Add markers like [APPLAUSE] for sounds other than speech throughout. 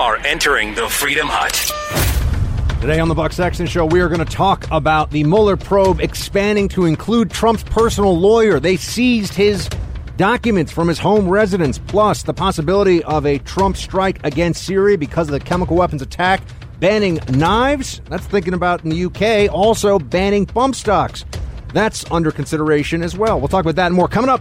are entering the Freedom Hut. Today on the Buck Sexton Show, we are going to talk about the Mueller probe expanding to include Trump's personal lawyer. They seized his documents from his home residence, plus the possibility of a Trump strike against Syria because of the chemical weapons attack, banning knives. That's thinking about in the UK. Also banning bump stocks. That's under consideration as well. We'll talk about that and more coming up.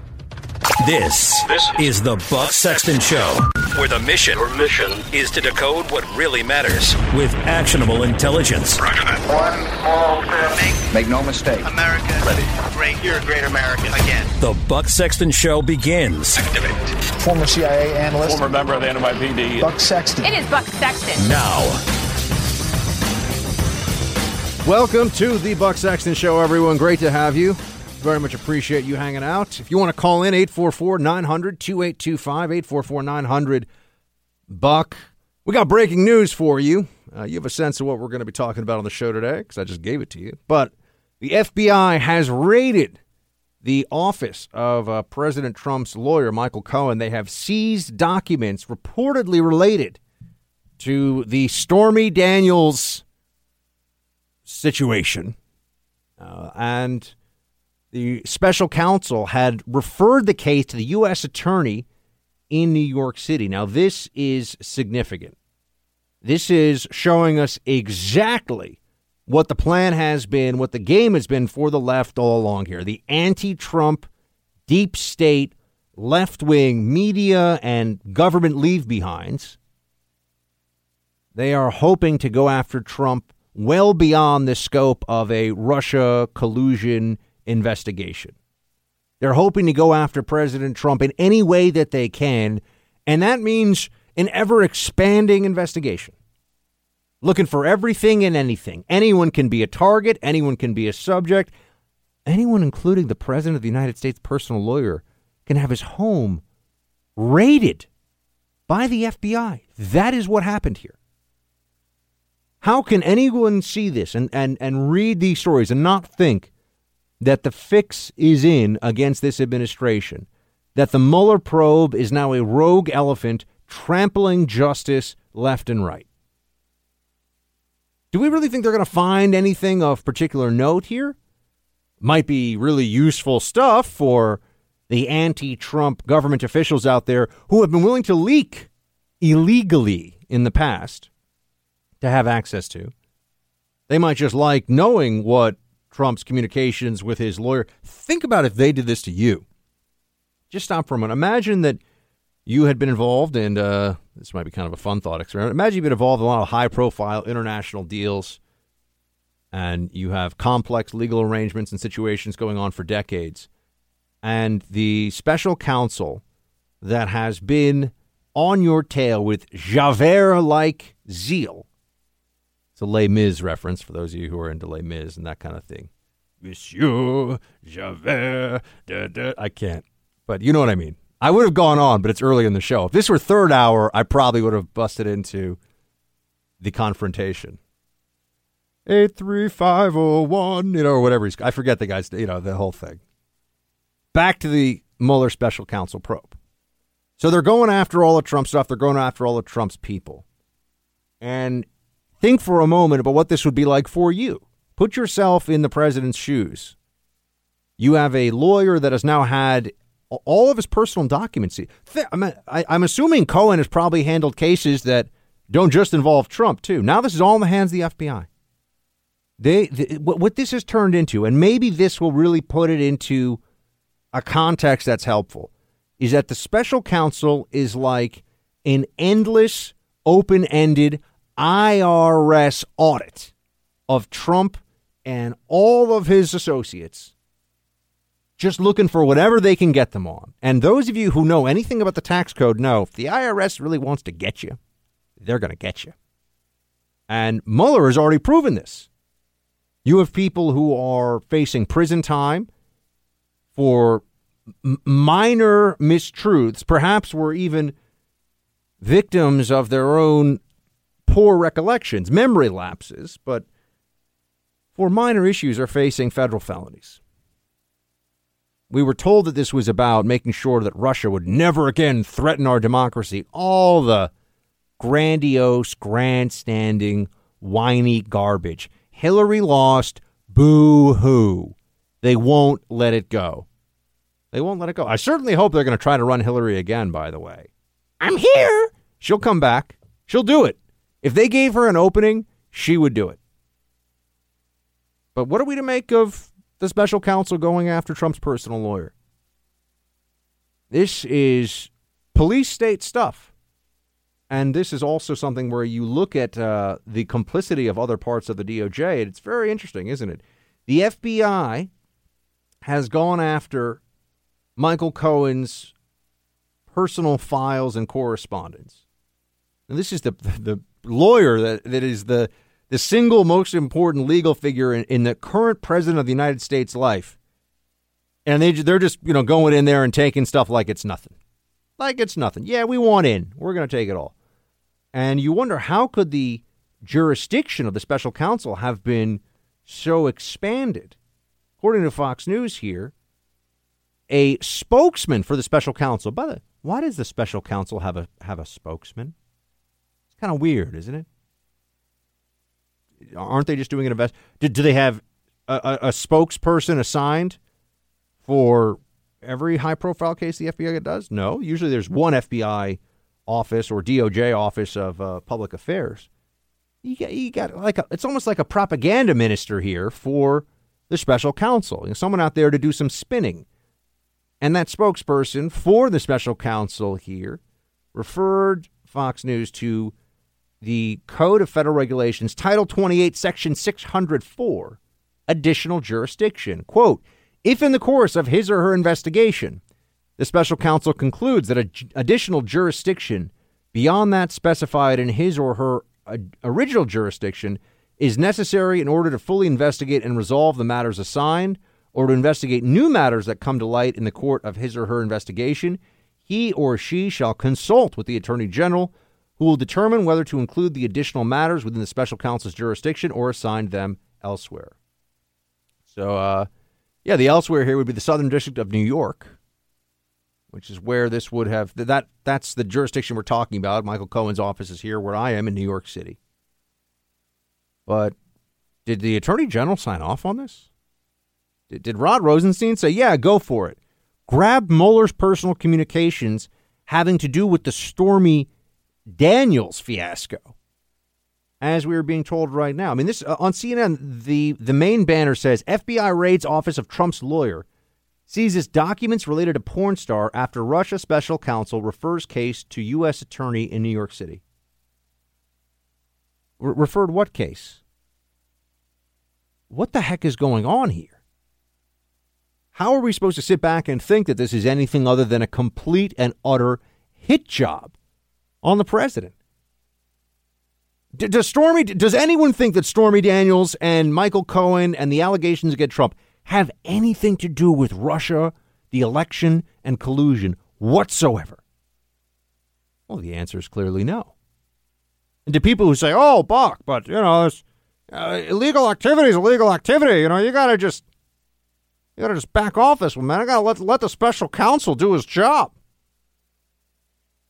This, this is the Buck Sexton Show, where the mission, Your mission is to decode what really matters with actionable intelligence. Roger that. One small step. Make no mistake. America. Ready. Great. You're a great American. Again. The Buck Sexton Show begins. Activate. Former CIA analyst. Former member of the NYPD. Buck Sexton. It is Buck Sexton. Now. Welcome to the Buck Sexton Show, everyone. Great to have you. Very much appreciate you hanging out. If you want to call in, 844 900 2825, 844 900 Buck. We got breaking news for you. Uh, you have a sense of what we're going to be talking about on the show today because I just gave it to you. But the FBI has raided the office of uh, President Trump's lawyer, Michael Cohen. They have seized documents reportedly related to the Stormy Daniels situation. Uh, and the special counsel had referred the case to the U.S. attorney in New York City. Now, this is significant. This is showing us exactly what the plan has been, what the game has been for the left all along here. The anti Trump, deep state, left wing media and government leave behinds. They are hoping to go after Trump well beyond the scope of a Russia collusion investigation. They're hoping to go after President Trump in any way that they can, and that means an ever expanding investigation. Looking for everything and anything. Anyone can be a target, anyone can be a subject. Anyone, including the President of the United States personal lawyer, can have his home raided by the FBI. That is what happened here. How can anyone see this and, and, and read these stories and not think that the fix is in against this administration, that the Mueller probe is now a rogue elephant trampling justice left and right. Do we really think they're going to find anything of particular note here? Might be really useful stuff for the anti Trump government officials out there who have been willing to leak illegally in the past to have access to. They might just like knowing what Trump's communications with his lawyer. Think about if they did this to you. Just stop for a moment. Imagine that you had been involved in, uh, this might be kind of a fun thought experiment. Imagine you've been involved in a lot of high profile international deals and you have complex legal arrangements and situations going on for decades. And the special counsel that has been on your tail with Javert like zeal it's a Les Mis reference for those of you who are into Les Mis and that kind of thing. Monsieur Javert. Da, da. I can't, but you know what I mean. I would have gone on, but it's early in the show. If this were third hour, I probably would have busted into the confrontation. Eight three five zero one, you know, or whatever he's. I forget the guy's, you know, the whole thing. Back to the Mueller special counsel probe. So they're going after all the Trump stuff. They're going after all of Trump's people, and Think for a moment about what this would be like for you. Put yourself in the president's shoes. You have a lawyer that has now had all of his personal documents. I'm assuming Cohen has probably handled cases that don't just involve Trump, too. Now this is all in the hands of the FBI. They, they, what this has turned into, and maybe this will really put it into a context that's helpful, is that the special counsel is like an endless, open ended, IRS audit of Trump and all of his associates just looking for whatever they can get them on. And those of you who know anything about the tax code know if the IRS really wants to get you, they're going to get you. And Mueller has already proven this. You have people who are facing prison time for m- minor mistruths, perhaps were even victims of their own poor recollections, memory lapses, but for minor issues are facing federal felonies. We were told that this was about making sure that Russia would never again threaten our democracy. All the grandiose, grandstanding, whiny garbage. Hillary lost. Boo hoo. They won't let it go. They won't let it go. I certainly hope they're going to try to run Hillary again, by the way. I'm here. She'll come back. She'll do it. If they gave her an opening, she would do it. But what are we to make of the special counsel going after Trump's personal lawyer? This is police state stuff. And this is also something where you look at uh, the complicity of other parts of the DOJ. and It's very interesting, isn't it? The FBI has gone after Michael Cohen's personal files and correspondence. And this is the the lawyer that, that is the the single most important legal figure in, in the current president of the United States life. And they they're just, you know, going in there and taking stuff like it's nothing. Like it's nothing. Yeah, we want in. We're going to take it all. And you wonder how could the jurisdiction of the special counsel have been so expanded? According to Fox News here, a spokesman for the special counsel. By the why does the special counsel have a have a spokesman? Kind of weird, isn't it? Aren't they just doing an invest? Do, do they have a, a, a spokesperson assigned for every high profile case the FBI does? No. Usually there's one FBI office or DOJ office of uh, public affairs. You got, you got like a, it's almost like a propaganda minister here for the special counsel. You know, someone out there to do some spinning. And that spokesperson for the special counsel here referred Fox News to the Code of Federal Regulations, Title 28, Section 604, additional jurisdiction. Quote, if in the course of his or her investigation, the special counsel concludes that additional jurisdiction beyond that specified in his or her uh, original jurisdiction is necessary in order to fully investigate and resolve the matters assigned or to investigate new matters that come to light in the court of his or her investigation, he or she shall consult with the Attorney General, who will determine whether to include the additional matters within the special counsel's jurisdiction or assign them elsewhere. So, uh, yeah, the elsewhere here would be the Southern District of New York, which is where this would have that that's the jurisdiction we're talking about. Michael Cohen's office is here where I am in New York City. But did the Attorney General sign off on this? Did, did Rod Rosenstein say, "Yeah, go for it"? Grab Mueller's personal communications having to do with the Stormy Daniels fiasco as we are being told right now. I mean, this uh, on CNN, the the main banner says FBI raids office of Trump's lawyer, seizes documents related to porn star after Russia special counsel refers case to U.S. attorney in New York City. referred what case? What the heck is going on here? How are we supposed to sit back and think that this is anything other than a complete and utter hit job on the president? Does Stormy? Does anyone think that Stormy Daniels and Michael Cohen and the allegations against Trump have anything to do with Russia, the election, and collusion whatsoever? Well, the answer is clearly no. And to people who say, "Oh, Buck, but you know, uh, illegal activity is illegal activity," you know, you got to just you got to just back off this one, man. I got to let let the special counsel do his job.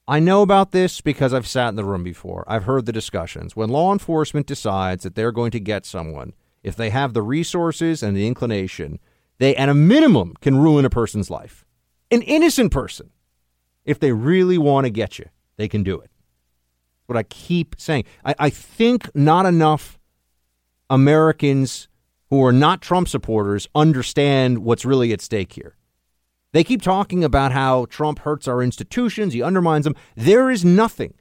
I know about this because I've sat in the room before. I've heard the discussions. When law enforcement decides that they're going to get someone, if they have the resources and the inclination, they, at a minimum, can ruin a person's life. An innocent person. If they really want to get you, they can do it. What I keep saying. I, I think not enough Americans who are not Trump supporters understand what's really at stake here. They keep talking about how Trump hurts our institutions, he undermines them. There is nothing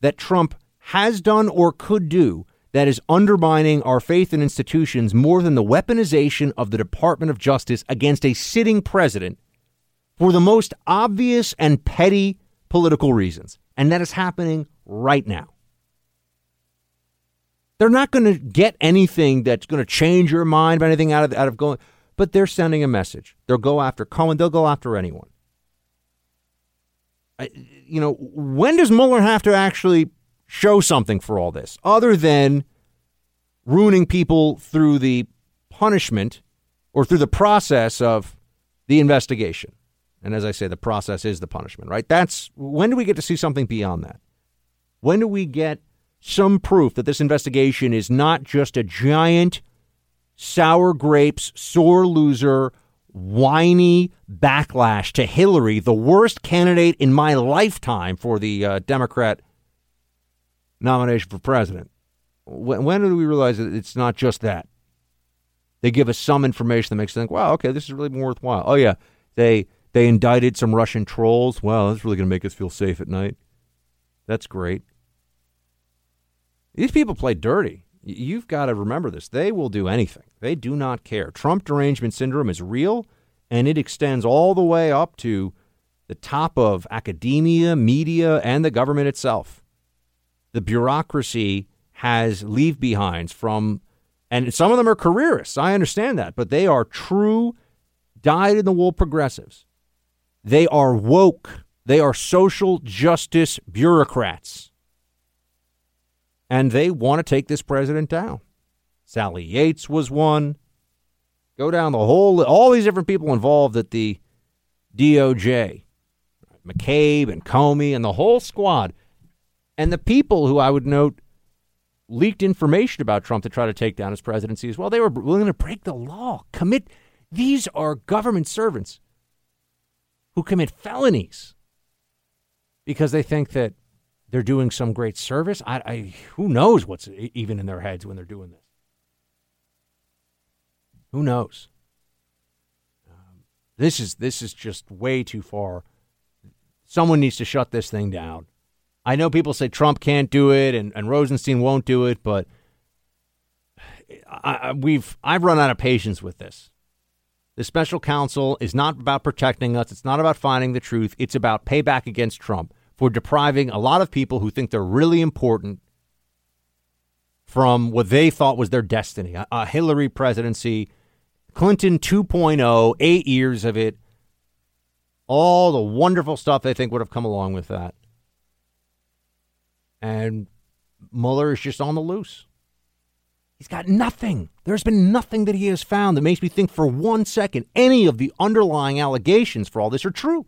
that Trump has done or could do that is undermining our faith in institutions more than the weaponization of the Department of Justice against a sitting president for the most obvious and petty political reasons. And that is happening right now. They're not going to get anything that's going to change your mind about anything out of out of going but they're sending a message. They'll go after Cohen. They'll go after anyone. I, you know, when does Mueller have to actually show something for all this other than ruining people through the punishment or through the process of the investigation? And as I say, the process is the punishment, right? That's when do we get to see something beyond that? When do we get some proof that this investigation is not just a giant sour grapes, sore loser, whiny backlash to Hillary, the worst candidate in my lifetime for the uh, Democrat nomination for president. When, when do we realize that it's not just that? They give us some information that makes us think, wow, okay, this is really worthwhile. Oh, yeah, they, they indicted some Russian trolls. Well, that's really going to make us feel safe at night. That's great. These people play dirty. You've got to remember this. They will do anything. They do not care. Trump derangement syndrome is real, and it extends all the way up to the top of academia, media, and the government itself. The bureaucracy has leave behinds from, and some of them are careerists. I understand that, but they are true, dyed in the wool progressives. They are woke. They are social justice bureaucrats and they want to take this president down. Sally Yates was one. Go down the whole, all these different people involved at the DOJ, McCabe and Comey and the whole squad. And the people who I would note leaked information about Trump to try to take down his presidency as well. They were willing to break the law, commit. These are government servants who commit felonies because they think that they're doing some great service. I, I who knows what's even in their heads when they're doing this. Who knows? Um, this is this is just way too far. Someone needs to shut this thing down. I know people say Trump can't do it and, and Rosenstein won't do it, but I, I, we've I've run out of patience with this. The special counsel is not about protecting us. It's not about finding the truth. It's about payback against Trump for depriving a lot of people who think they're really important from what they thought was their destiny a, Hillary presidency, Clinton 2.0, eight years of it, all the wonderful stuff they think would have come along with that. And Mueller is just on the loose. He's got nothing. There's been nothing that he has found that makes me think for one second any of the underlying allegations for all this are true.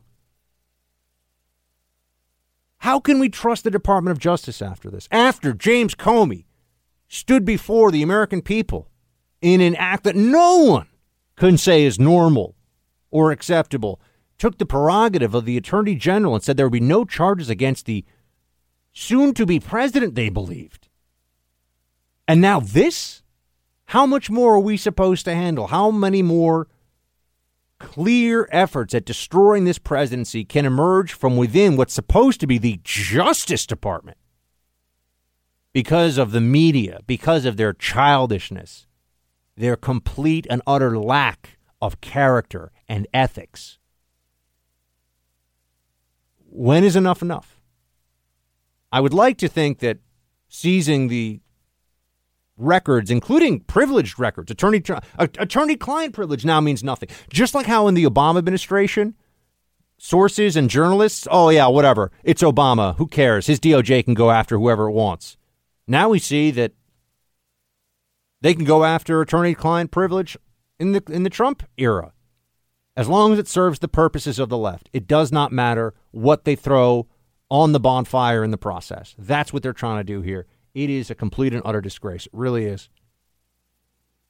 How can we trust the Department of Justice after this? After James Comey stood before the American people in an act that no one can say is normal or acceptable, took the prerogative of the Attorney General and said there would be no charges against the soon to be president they believed. And now this? How much more are we supposed to handle? How many more clear efforts at destroying this presidency can emerge from within what's supposed to be the Justice Department because of the media, because of their childishness, their complete and utter lack of character and ethics. When is enough enough? I would like to think that seizing the records, including privileged records. Attorney attorney client privilege now means nothing. Just like how in the Obama administration, sources and journalists, oh yeah, whatever. It's Obama. Who cares? His DOJ can go after whoever it wants. Now we see that they can go after attorney client privilege in the in the Trump era. As long as it serves the purposes of the left, it does not matter what they throw on the bonfire in the process. That's what they're trying to do here. It is a complete and utter disgrace. It really is.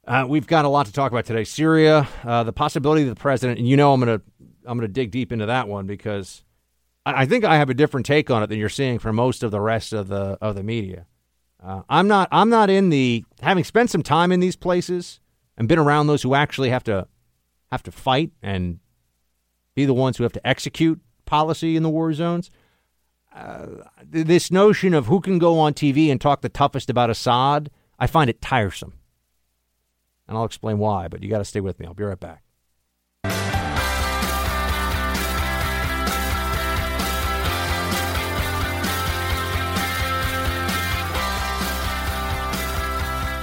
Uh, we've got a lot to talk about today. Syria, uh, the possibility of the president, and you know I'm gonna I'm gonna dig deep into that one because I, I, think I have a different take on it than you're seeing from most of the rest of the of the media. Uh, I'm not I'm not in the having spent some time in these places and been around those who actually have to have to fight and be the ones who have to execute policy in the war zones uh, this notion of who can go on TV and talk the toughest about Assad, I find it tiresome. And I'll explain why, but you got to stay with me. I'll be right back.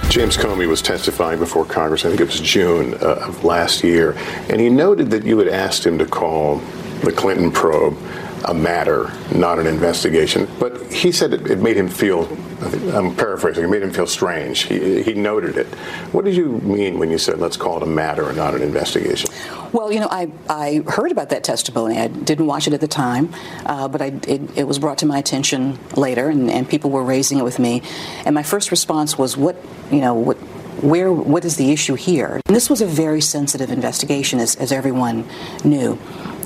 James Comey was testifying before Congress, I think it was June uh, of last year, and he noted that you had asked him to call the Clinton probe a matter, not an investigation. But he said it, it made him feel, I'm paraphrasing, it made him feel strange. He, he noted it. What did you mean when you said, let's call it a matter and not an investigation? Well, you know, I, I heard about that testimony. I didn't watch it at the time, uh, but I, it, it, was brought to my attention later, and, and people were raising it with me. And my first response was, what, you know, what, where, what is the issue here? And this was a very sensitive investigation, as, as everyone knew.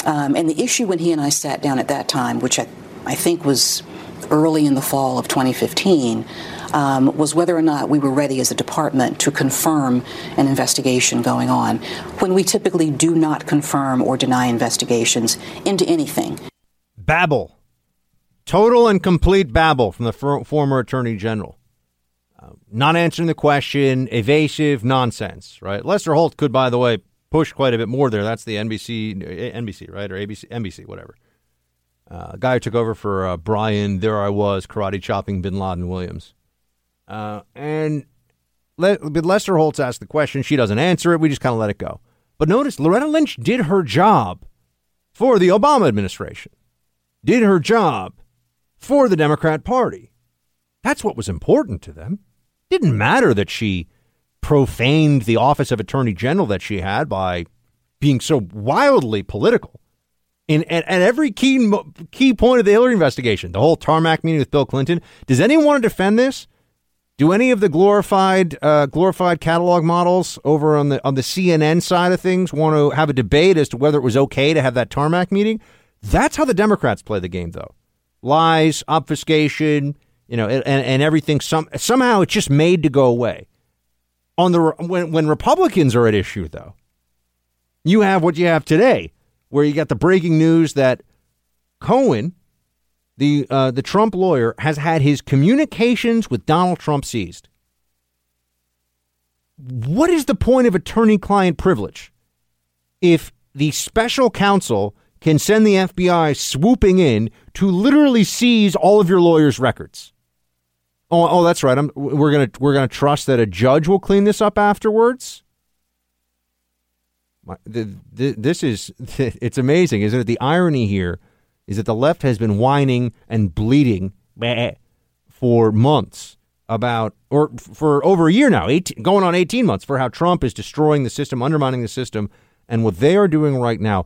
Um, and the issue when he and I sat down at that time, which I, I think was early in the fall of 2015, um, was whether or not we were ready as a department to confirm an investigation going on, when we typically do not confirm or deny investigations into anything. Babble. Total and complete babble from the for- former Attorney General. Uh, not answering the question, evasive nonsense, right? Lester Holt could, by the way, push quite a bit more there. That's the NBC, NBC, right? Or ABC, NBC, whatever. Uh, guy who took over for uh, Brian, there I was, karate chopping Bin Laden Williams. Uh, and Le- Lester Holtz asked the question. She doesn't answer it. We just kind of let it go. But notice Loretta Lynch did her job for the Obama administration, did her job for the Democrat Party. That's what was important to them. Didn't matter that she profaned the office of Attorney General that she had by being so wildly political. In, at, at every key key point of the Hillary investigation, the whole tarmac meeting with Bill Clinton, does anyone want to defend this? Do any of the glorified uh, glorified catalog models over on the on the CNN side of things want to have a debate as to whether it was okay to have that tarmac meeting? That's how the Democrats play the game, though. Lies, obfuscation, you know, and, and everything. Some somehow it's just made to go away. On the when when Republicans are at issue, though, you have what you have today, where you got the breaking news that Cohen the uh, the Trump lawyer has had his communications with Donald Trump seized. What is the point of attorney-client privilege if the special counsel can send the FBI swooping in to literally seize all of your lawyer's records? Oh, oh, that's right. I'm, we're gonna we're gonna trust that a judge will clean this up afterwards. The, the, this is [LAUGHS] it's amazing, isn't it? The irony here is that the left has been whining and bleeding for months about, or for over a year now, 18, going on 18 months, for how Trump is destroying the system, undermining the system. And what they are doing right now,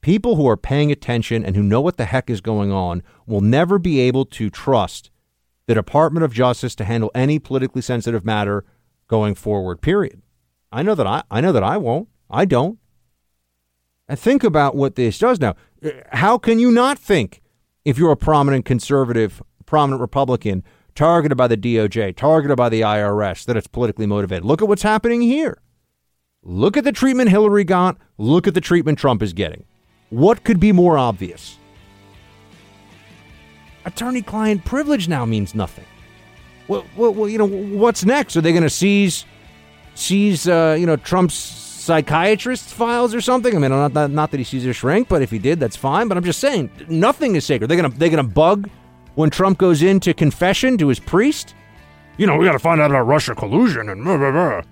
people who are paying attention and who know what the heck is going on will never be able to trust the Department of Justice to handle any politically sensitive matter going forward, period. I know that I, I know that I won't. I don't. And think about what this does now. How can you not think, if you're a prominent conservative, prominent Republican, targeted by the DOJ, targeted by the IRS, that it's politically motivated? Look at what's happening here. Look at the treatment Hillary got. Look at the treatment Trump is getting. What could be more obvious? Attorney client privilege now means nothing. Well, well, well you know, what's next? Are they going to seize, seize, uh, you know, Trump's psychiatrist's files or something. I mean, not that, not that he sees a shrink, but if he did, that's fine. But I'm just saying, nothing is sacred. They're gonna they're gonna bug when Trump goes into confession to his priest. You know, we got to find out about Russia collusion and blah, blah, blah.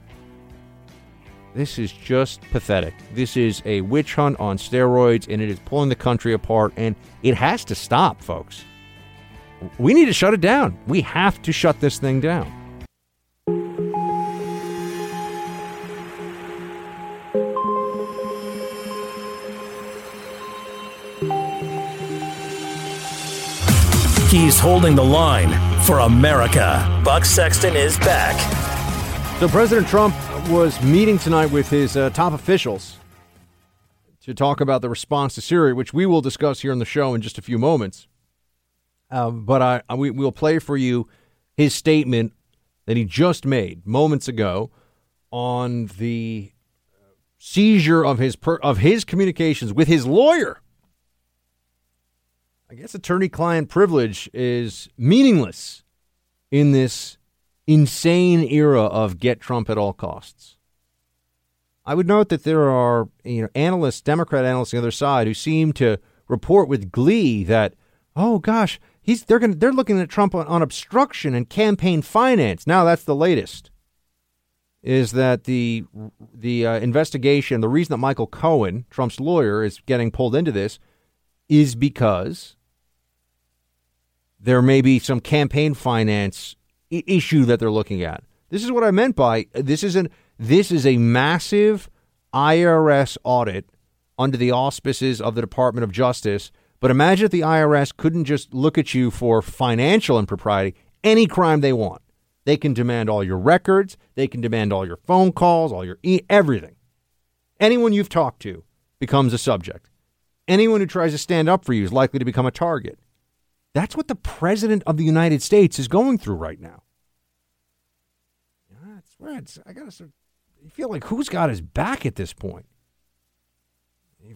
This is just pathetic. This is a witch hunt on steroids, and it is pulling the country apart, and it has to stop, folks. We need to shut it down. We have to shut this thing down. He's holding the line for America. Buck Sexton is back. So President Trump was meeting tonight with his uh, top officials to talk about the response to Syria, which we will discuss here on the show in just a few moments. Uh, but I, I we, will play for you his statement that he just made moments ago on the seizure of his per, of his communications with his lawyer I guess attorney client privilege is meaningless in this insane era of get Trump at all costs. I would note that there are you know analysts, Democrat analysts on the other side who seem to report with glee that oh gosh, he's they're going they're looking at Trump on, on obstruction and campaign finance. Now that's the latest. Is that the the uh, investigation? The reason that Michael Cohen, Trump's lawyer, is getting pulled into this is because there may be some campaign finance I- issue that they're looking at. This is what I meant by this isn't this is a massive IRS audit under the auspices of the Department of Justice. But imagine if the IRS couldn't just look at you for financial impropriety, any crime they want. They can demand all your records, they can demand all your phone calls, all your e- everything. Anyone you've talked to becomes a subject. Anyone who tries to stand up for you is likely to become a target. That's what the president of the United States is going through right now. That's where it's, I gotta feel like who's got his back at this point?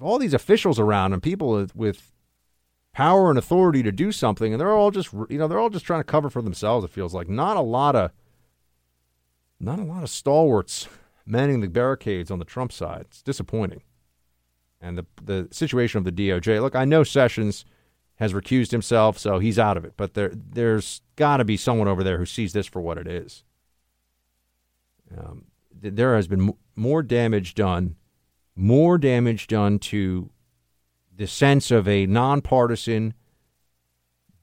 All these officials around and people with power and authority to do something, and they're all just you know they're all just trying to cover for themselves. It feels like not a lot of not a lot of stalwarts manning the barricades on the Trump side. It's disappointing. And the the situation of the DOJ. Look, I know Sessions has recused himself, so he's out of it. But there there's got to be someone over there who sees this for what it is. Um, th- there has been more damage done, more damage done to the sense of a nonpartisan,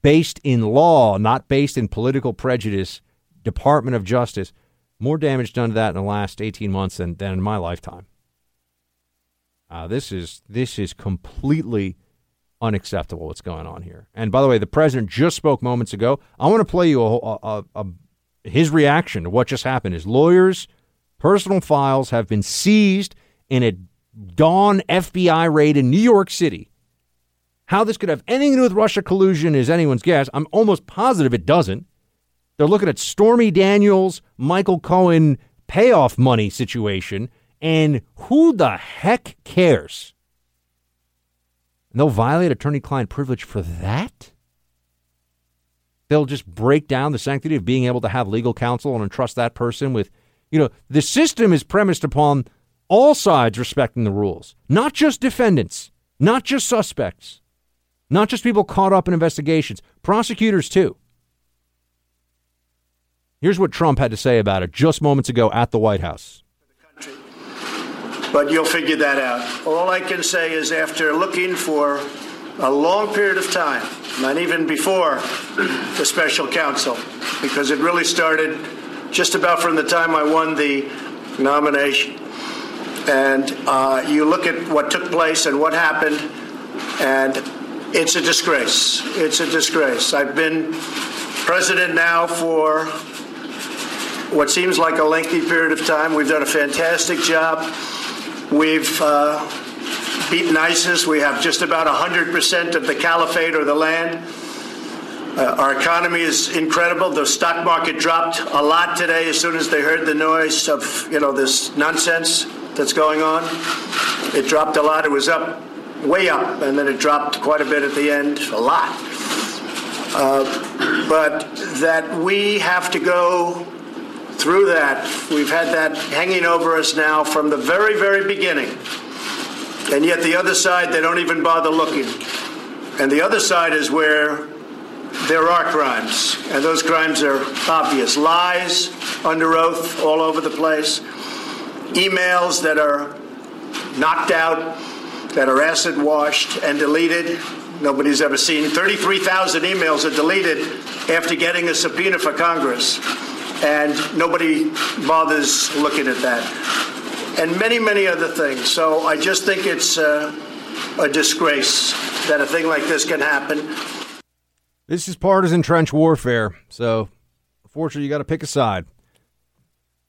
based in law, not based in political prejudice, Department of Justice. More damage done to that in the last 18 months than, than in my lifetime. Uh, this is this is completely unacceptable. What's going on here? And by the way, the president just spoke moments ago. I want to play you a, a, a, his reaction to what just happened. His lawyers' personal files have been seized in a dawn FBI raid in New York City. How this could have anything to do with Russia collusion is anyone's guess. I'm almost positive it doesn't. They're looking at Stormy Daniels, Michael Cohen payoff money situation, and who the heck cares? And they'll violate attorney client privilege for that? They'll just break down the sanctity of being able to have legal counsel and entrust that person with, you know, the system is premised upon all sides respecting the rules, not just defendants, not just suspects, not just people caught up in investigations, prosecutors too. Here's what Trump had to say about it just moments ago at the White House. But you'll figure that out. All I can say is after looking for a long period of time, not even before the special counsel, because it really started just about from the time I won the nomination. And uh, you look at what took place and what happened, and it's a disgrace. It's a disgrace. I've been president now for what seems like a lengthy period of time. We've done a fantastic job. We've uh, beaten ISIS. We have just about 100% of the caliphate or the land. Uh, our economy is incredible. The stock market dropped a lot today as soon as they heard the noise of you know this nonsense that's going on. It dropped a lot. It was up, way up, and then it dropped quite a bit at the end, a lot. Uh, but that we have to go through that. We've had that hanging over us now from the very, very beginning. And yet the other side, they don't even bother looking. And the other side is where there are crimes, and those crimes are obvious lies under oath all over the place, emails that are knocked out, that are acid washed and deleted. Nobody's ever seen. 33,000 emails are deleted after getting a subpoena for Congress, and nobody bothers looking at that. And many, many other things. So I just think it's uh, a disgrace that a thing like this can happen. This is partisan trench warfare, so unfortunately, you got to pick a side.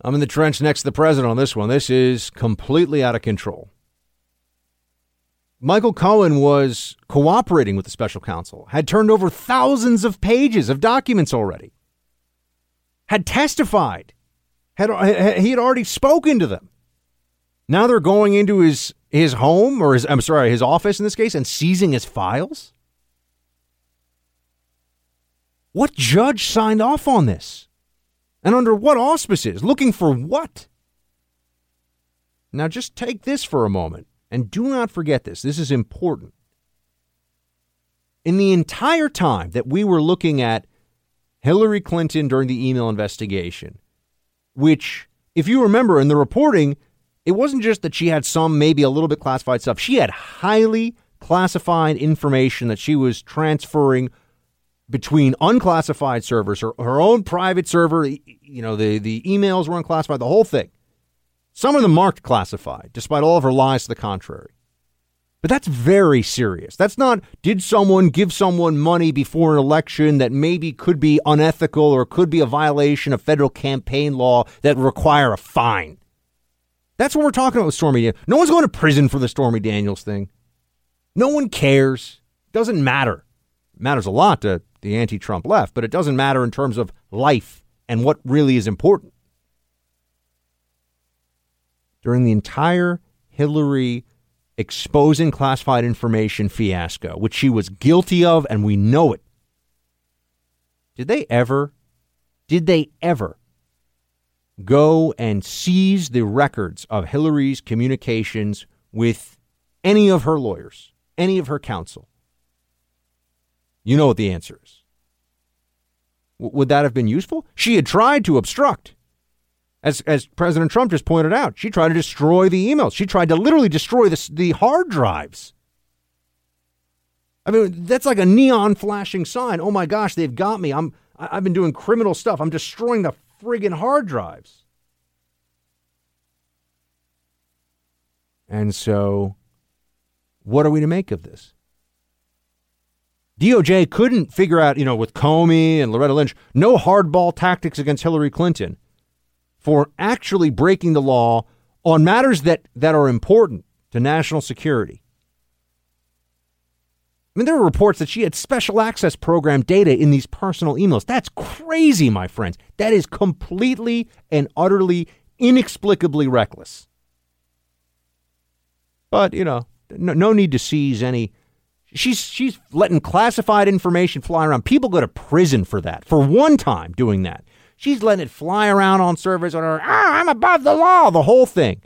I'm in the trench next to the president on this one. This is completely out of control. Michael Cohen was cooperating with the special counsel, had turned over thousands of pages of documents already, had testified, had he had already spoken to them. Now they're going into his his home or his I'm sorry, his office in this case and seizing his files? What judge signed off on this? And under what auspices? Looking for what? Now just take this for a moment and do not forget this. This is important. In the entire time that we were looking at Hillary Clinton during the email investigation, which, if you remember in the reporting, it wasn't just that she had some maybe a little bit classified stuff. She had highly classified information that she was transferring between unclassified servers, her, her own private server, you know, the, the emails were unclassified, the whole thing. Some of them marked classified, despite all of her lies to the contrary. But that's very serious. That's not, did someone give someone money before an election that maybe could be unethical or could be a violation of federal campaign law that require a fine? That's what we're talking about with Stormy Daniels. No one's going to prison for the Stormy Daniels thing. No one cares. Doesn't matter. It matters a lot to the anti Trump left, but it doesn't matter in terms of life and what really is important. During the entire Hillary exposing classified information fiasco, which she was guilty of, and we know it. Did they ever, did they ever go and seize the records of Hillary's communications with any of her lawyers, any of her counsel? You know what the answer is. W- would that have been useful? She had tried to obstruct. As, as President Trump just pointed out, she tried to destroy the emails. She tried to literally destroy the, the hard drives. I mean, that's like a neon flashing sign. Oh my gosh, they've got me. I'm I've been doing criminal stuff. I'm destroying the friggin' hard drives. And so, what are we to make of this? DOJ couldn't figure out, you know, with Comey and Loretta Lynch, no hardball tactics against Hillary Clinton for actually breaking the law on matters that, that are important to national security. I mean, there were reports that she had special access program data in these personal emails. That's crazy, my friends. That is completely and utterly, inexplicably reckless. But, you know, no, no need to seize any. She's, she's letting classified information fly around. People go to prison for that, for one time doing that. She's letting it fly around on servers on her, ah, I'm above the law, the whole thing.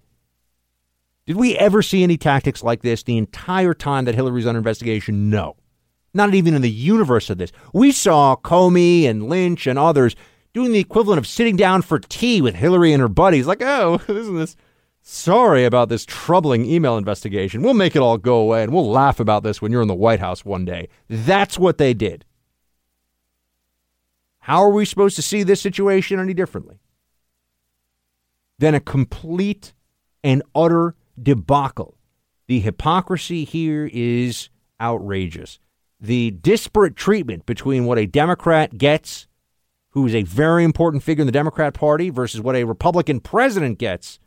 Did we ever see any tactics like this the entire time that Hillary's under investigation? No. Not even in the universe of this. We saw Comey and Lynch and others doing the equivalent of sitting down for tea with Hillary and her buddies, like, oh, [LAUGHS] isn't this sorry about this troubling email investigation. We'll make it all go away and we'll laugh about this when you're in the White House one day. That's what they did. How are we supposed to see this situation any differently than a complete and utter debacle? The hypocrisy here is outrageous. The disparate treatment between what a Democrat gets, who is a very important figure in the Democrat Party, versus what a Republican president gets.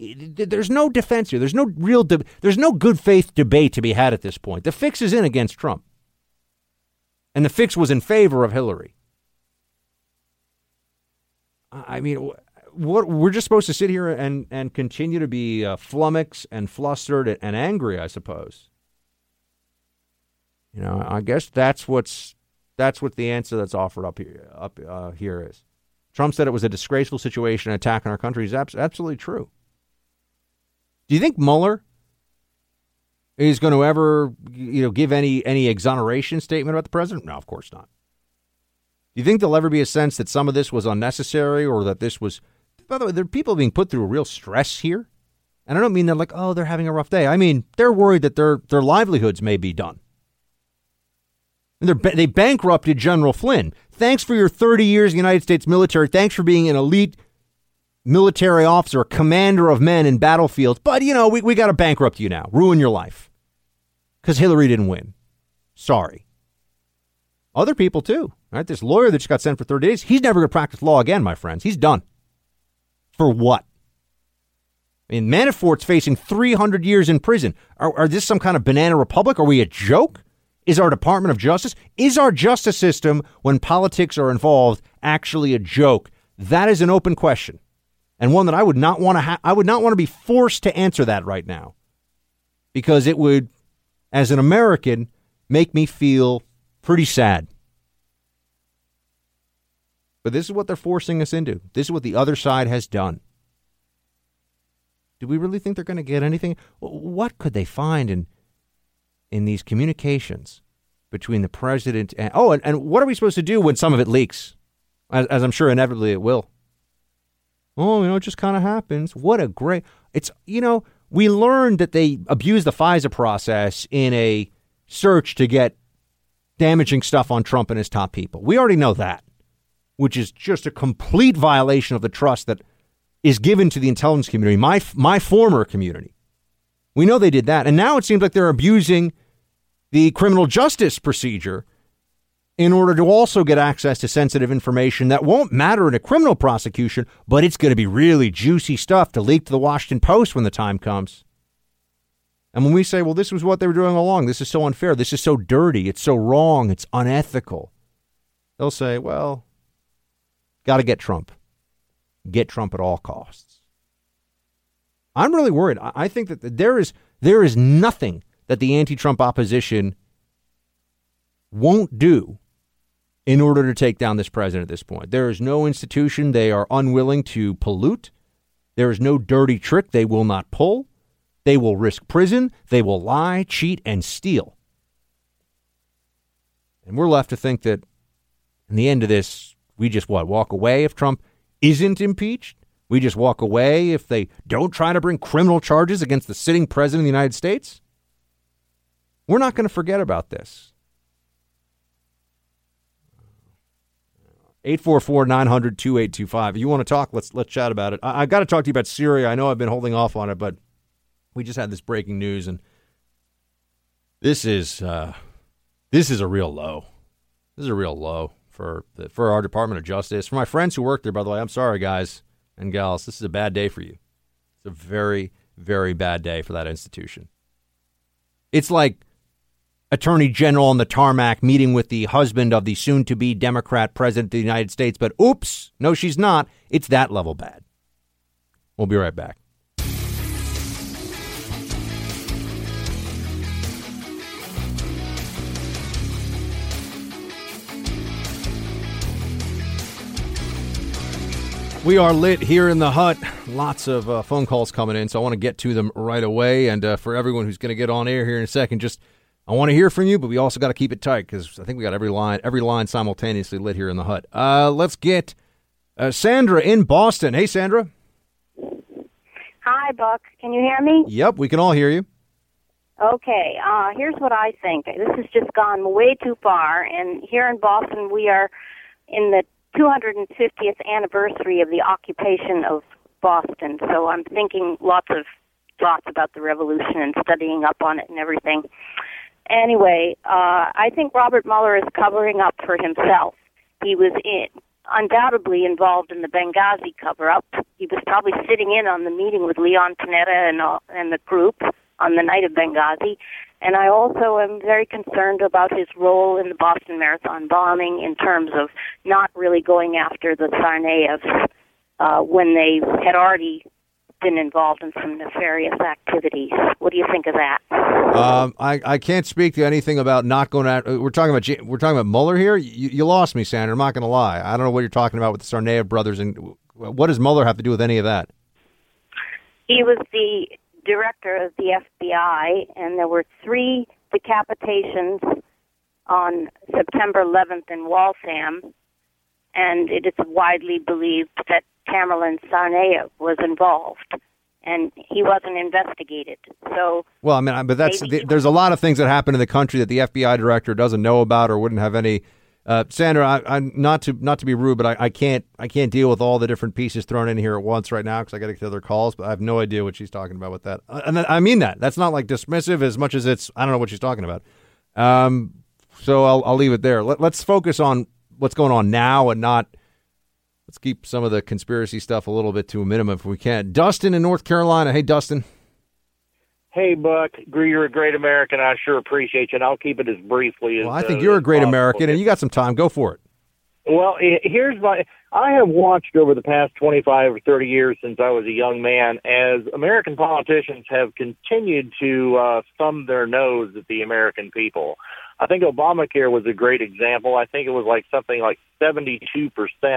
There's no defense here. There's no real. De- there's no good faith debate to be had at this point. The fix is in against Trump, and the fix was in favor of Hillary. I mean, what we're just supposed to sit here and and continue to be uh, flummoxed and flustered and angry, I suppose. You know, I guess that's what's that's what the answer that's offered up here up uh, here is. Trump said it was a disgraceful situation, an attack on our country. Is abs- absolutely true. Do you think Mueller is going to ever, you know, give any any exoneration statement about the president? No, of course not. Do you think there'll ever be a sense that some of this was unnecessary or that this was, by the way, there are people being put through real stress here? And I don't mean they're like, oh, they're having a rough day. I mean, they're worried that their, their livelihoods may be done. And they bankrupted General Flynn. Thanks for your 30 years in the United States military. Thanks for being an elite military officer, commander of men in battlefields. But, you know, we, we got to bankrupt you now, ruin your life. Because Hillary didn't win. Sorry. Other people, too. Right? This lawyer that just got sent for 30 days, he's never going to practice law again, my friends. He's done. For what? I mean, Manafort's facing 300 years in prison. Are, are this some kind of banana republic? Are we a joke? Is our Department of Justice? Is our justice system, when politics are involved, actually a joke? That is an open question, and one that I would not want to. Ha- I would not want to be forced to answer that right now, because it would, as an American, make me feel pretty sad. But this is what they're forcing us into. This is what the other side has done. Do we really think they're going to get anything? What could they find in in these communications between the president and oh, and, and what are we supposed to do when some of it leaks? As, as I'm sure inevitably it will. Oh, you know, it just kind of happens. What a great! It's you know we learned that they abused the FISA process in a search to get damaging stuff on Trump and his top people. We already know that, which is just a complete violation of the trust that is given to the intelligence community, my my former community. We know they did that, and now it seems like they're abusing the criminal justice procedure in order to also get access to sensitive information that won't matter in a criminal prosecution, but it's going to be really juicy stuff to leak to the Washington Post when the time comes. And when we say, well, this was what they were doing all along, this is so unfair, this is so dirty, it's so wrong, it's unethical, they'll say, well, got to get Trump. Get Trump at all costs. I'm really worried. I think that there is there is nothing that the anti-Trump opposition won't do in order to take down this president at this point. There is no institution they are unwilling to pollute. There is no dirty trick they will not pull. They will risk prison. They will lie, cheat, and steal. And we're left to think that in the end of this, we just what, walk away if Trump isn't impeached? We just walk away if they don't try to bring criminal charges against the sitting president of the United States? We're not going to forget about this. 844 900 2825. You want to talk, let's let's chat about it. I, I got to talk to you about Syria. I know I've been holding off on it, but we just had this breaking news, and this is uh, this is a real low. This is a real low for the, for our Department of Justice. For my friends who work there, by the way, I'm sorry, guys and gals. This is a bad day for you. It's a very very bad day for that institution. It's like Attorney General on the tarmac meeting with the husband of the soon to be Democrat president of the United States, but oops, no, she's not. It's that level bad. We'll be right back. We are lit here in the hut. Lots of uh, phone calls coming in, so I want to get to them right away. And uh, for everyone who's going to get on air here in a second, just I want to hear from you, but we also got to keep it tight because I think we got every line every line simultaneously lit here in the hut. Uh, let's get uh, Sandra in Boston. Hey, Sandra. Hi, Buck. Can you hear me? Yep, we can all hear you. Okay. Uh, here's what I think. This has just gone way too far. And here in Boston, we are in the 250th anniversary of the occupation of Boston. So I'm thinking lots of thoughts about the revolution and studying up on it and everything. Anyway, uh, I think Robert Mueller is covering up for himself. He was in, undoubtedly involved in the Benghazi cover up. He was probably sitting in on the meeting with Leon Panetta and, uh, and the group on the night of Benghazi. And I also am very concerned about his role in the Boston Marathon bombing in terms of not really going after the Tsarnaevs uh, when they had already been involved in some nefarious activities. What do you think of that? Um, I, I can't speak to anything about not going out. We're talking about we're talking about Mueller here. You, you lost me, Sandra. I'm not going to lie. I don't know what you're talking about with the Tsarnaev brothers, and what does Mueller have to do with any of that? He was the director of the FBI, and there were three decapitations on September 11th in Waltham, and it is widely believed that Tamerlan Tsarnaev was involved, and he wasn't investigated. So, well, I mean, but that's the, there's a lot of things that happen in the country that the FBI director doesn't know about or wouldn't have any. Uh, Sandra, I, am not to not to be rude, but I, I, can't I can't deal with all the different pieces thrown in here at once right now because I got to get to other calls. But I have no idea what she's talking about with that, uh, and I mean that. That's not like dismissive as much as it's I don't know what she's talking about. Um, so I'll I'll leave it there. Let, let's focus on what's going on now and not let's keep some of the conspiracy stuff a little bit to a minimum if we can. Dustin in North Carolina. Hey, Dustin. Hey, Buck. You're a great American. I sure appreciate you, and I'll keep it as briefly as. Well, I think uh, you're a great American, and you got some time. Go for it. Well, here's my. I have watched over the past 25 or 30 years since I was a young man as American politicians have continued to uh, thumb their nose at the American people. I think Obamacare was a great example. I think it was like something like 72%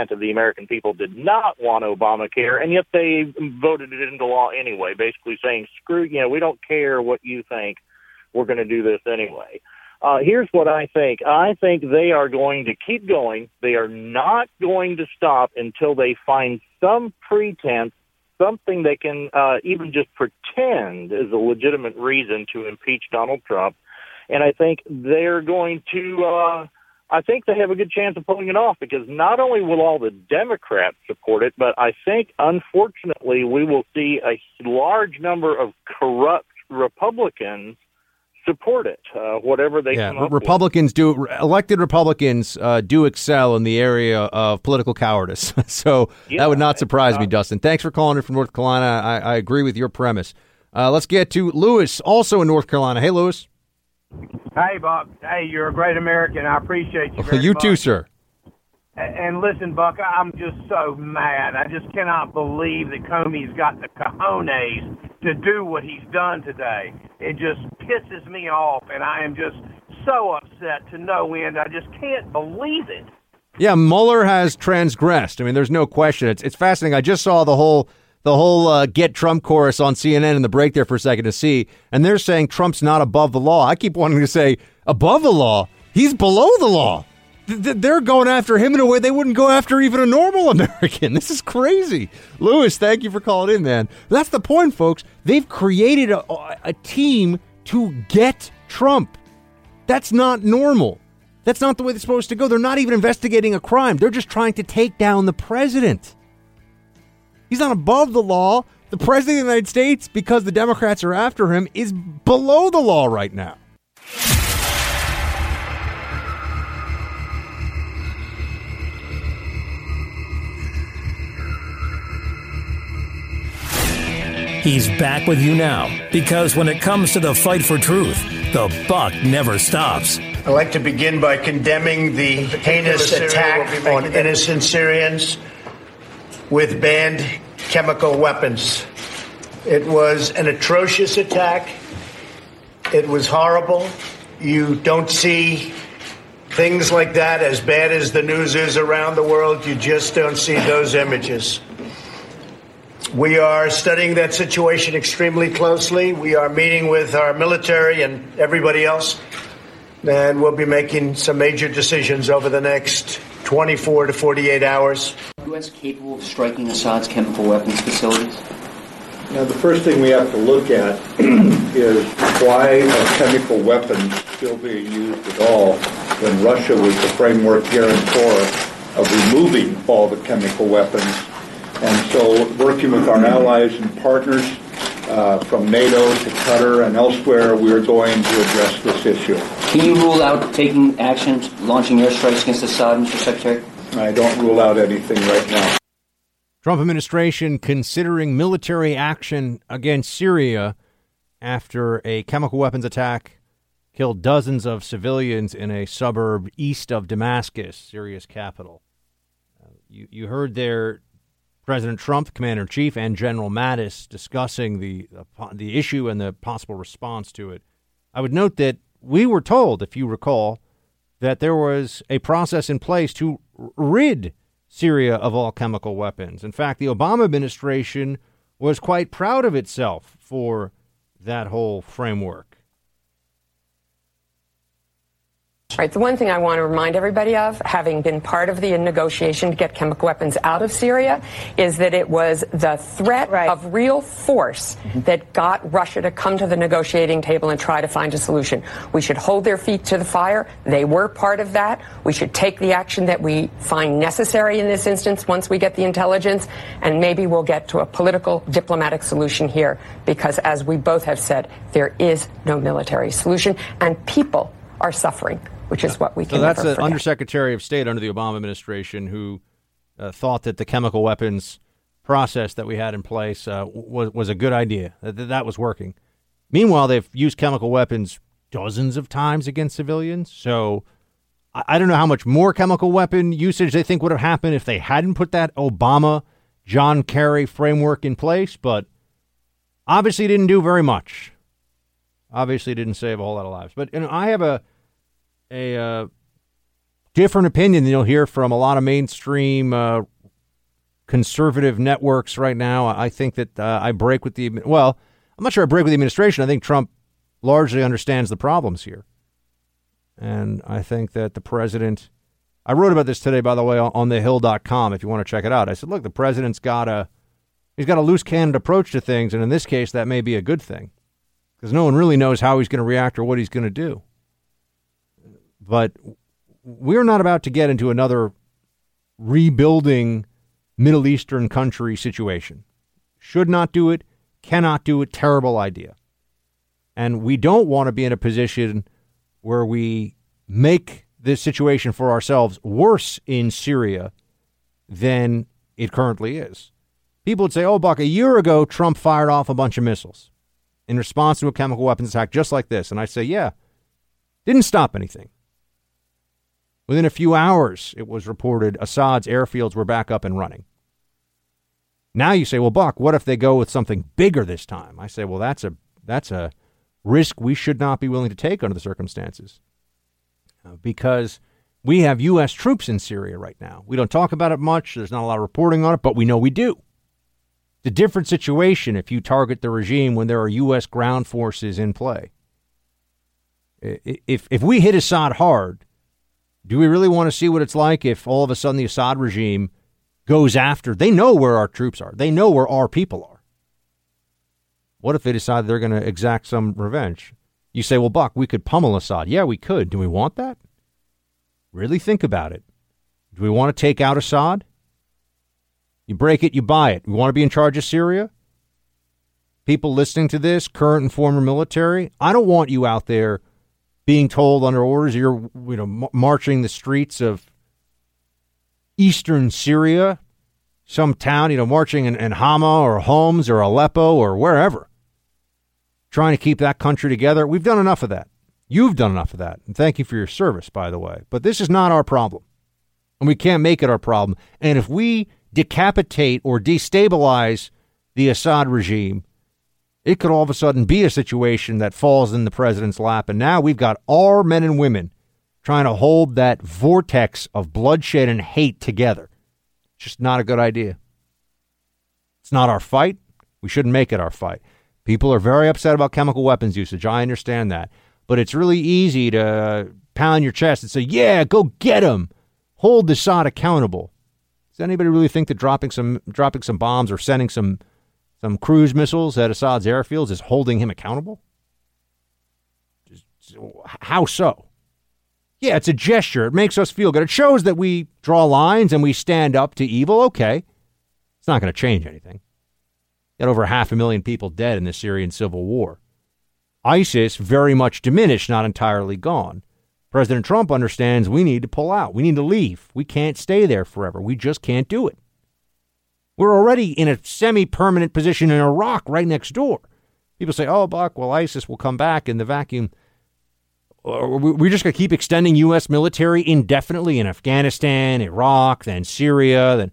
of the American people did not want Obamacare, and yet they voted it into law anyway, basically saying, screw, you know, we don't care what you think. We're going to do this anyway. Uh, here's what I think. I think they are going to keep going. They are not going to stop until they find some pretense something they can uh, even just pretend is a legitimate reason to impeach Donald Trump. And I think they're going to, uh, I think they have a good chance of pulling it off because not only will all the Democrats support it, but I think unfortunately we will see a large number of corrupt Republicans support it, uh, whatever they yeah, come up Republicans do elected Republicans uh, do excel in the area of political cowardice. [LAUGHS] so Yeah, that would not surprise me, Dustin. Thanks for calling in from North Carolina. I, I agree with your premise. Uh, let's get to Lewis, also in North Carolina. Hey, Lewis. Hey, Buck. Hey, you're a great American. I appreciate you. [LAUGHS] You much. too, sir. And listen, Buck, I'm just so mad. I just cannot believe that Comey's got the cojones to do what he's done today. It just pisses me off, and I am just so upset to no end. I just can't believe it. Yeah, Mueller has transgressed. I mean, there's no question. It's it's fascinating. I just saw the whole the whole uh, "Get Trump" chorus on CNN in the break there for a second to see, and they're saying Trump's not above the law. I keep wanting to say above the law. He's below the law. Th- th- They're going after him in a way they wouldn't go after even a normal [LAUGHS] American. This is crazy. Lewis, thank you for calling in, man. That's the point, folks. They've created a, a team to get Trump. That's not normal. That's not the way it's supposed to go. They're not even investigating a crime. They're just trying to take down the president. He's not above the law. The president of the United States, because the Democrats are after him, is below the law right now. He's back with you now because when it comes to the fight for truth, the buck never stops. I'd like to begin by condemning the heinous attack on innocent Syrians with banned chemical weapons. It was an atrocious attack. It was horrible. You don't see things like that as bad as the news is around the world. You just don't see those images. We are studying that situation extremely closely. We are meeting with our military and everybody else, and we'll be making some major decisions over the next 24 to 48 hours. U.S. capable of striking Assad's chemical weapons facilities? Now, the first thing we have to look at [CLEARS THROAT] is why are chemical weapons still being used at all when Russia was the framework guarantor of removing all the chemical weapons. And so, working with our allies and partners uh, from NATO to Qatar and elsewhere, we are going to address this issue. Can you rule out taking action, launching airstrikes against Assad, Mr. Secretary? I don't rule out anything right now. Trump administration considering military action against Syria after a chemical weapons attack killed dozens of civilians in a suburb east of Damascus, Syria's capital. Uh, you, you heard there President Trump, Commander in Chief, and General Mattis discussing the, the issue and the possible response to it. I would note that we were told, if you recall, that there was a process in place to rid Syria of all chemical weapons. In fact, the Obama administration was quite proud of itself for that whole framework. Right. The one thing I want to remind everybody of, having been part of the negotiation to get chemical weapons out of Syria, is that it was the threat right. of real force mm-hmm. that got Russia to come to the negotiating table and try to find a solution. We should hold their feet to the fire. They were part of that. We should take the action that we find necessary in this instance once we get the intelligence, and maybe we'll get to a political, diplomatic solution here, because as we both have said, there is no military solution, and people are suffering which is what we can. So that's an undersecretary of state under the Obama administration who uh, thought that the chemical weapons process that we had in place uh, was was a good idea. That that was working. Meanwhile, they've used chemical weapons dozens of times against civilians. So I, I don't know how much more chemical weapon usage they think would have happened if they hadn't put that Obama John Kerry framework in place. But obviously, didn't do very much. Obviously, didn't save a whole lot of lives. But you know, I have a a uh, different opinion than you'll hear from a lot of mainstream uh, conservative networks right now. I think that uh, I break with the well. I'm not sure I break with the administration. I think Trump largely understands the problems here, and I think that the president. I wrote about this today, by the way, on thehill.com. If you want to check it out, I said, look, the president's got to He's got a loose cannon approach to things, and in this case, that may be a good thing because no one really knows how he's going to react or what he's going to do. But we're not about to get into another rebuilding Middle Eastern country situation. Should not do it, cannot do it, terrible idea. And we don't want to be in a position where we make this situation for ourselves worse in Syria than it currently is. People would say, oh, Buck, a year ago, Trump fired off a bunch of missiles in response to a chemical weapons attack just like this. And I say, yeah, didn't stop anything. Within a few hours, it was reported Assad's airfields were back up and running. Now you say, well, Buck, what if they go with something bigger this time? I say, well, that's a that's a risk we should not be willing to take under the circumstances, uh, because we have U.S. troops in Syria right now. We don't talk about it much. There's not a lot of reporting on it, but we know we do. It's a different situation if you target the regime when there are U.S. ground forces in play. If if we hit Assad hard, do we really want to see what it's like if all of a sudden the Assad regime goes after? They know where our troops are. They know where our people are. What if they decide they're going to exact some revenge? You say, well, Buck, we could pummel Assad. Yeah, we could. Do we want that? Really think about it. Do we want to take out Assad? You break it, you buy it. We want to be in charge of Syria? People listening to this, current and former military, I don't want you out there being told under orders you're you know marching the streets of eastern Syria, some town, you know, marching in, in Hama or Homs or Aleppo or wherever, trying to keep that country together. We've done enough of that. You've done enough of that. And thank you for your service, by the way. But this is not our problem. And we can't make it our problem. And if we decapitate or destabilize the Assad regime, it could all of a sudden be a situation that falls in the president's lap. And now we've got our men and women trying to hold that vortex of bloodshed and hate together. Just not a good idea. It's not our fight. We shouldn't make it our fight. People are very upset about chemical weapons usage. I understand that. But it's really easy to pound your chest and say, yeah, go get them. Hold Assad accountable. Does anybody really think that dropping some dropping some bombs or sending some some cruise missiles at Assad's airfields is holding him accountable? How so? Yeah, it's a gesture. It makes us feel good. It shows that we draw lines and we stand up to evil. Okay. It's not going to change anything. Got over half a million people dead in the Syrian civil war. ISIS very much diminished, not entirely gone. President Trump understands we need to pull out. We need to leave. We can't stay there forever. We just can't do it. We're already in a semi permanent position in Iraq right next door. People say, oh, Buck, well, ISIS will come back in the vacuum. We're just going to keep extending U.S. military indefinitely in Afghanistan, Iraq, then Syria. Then,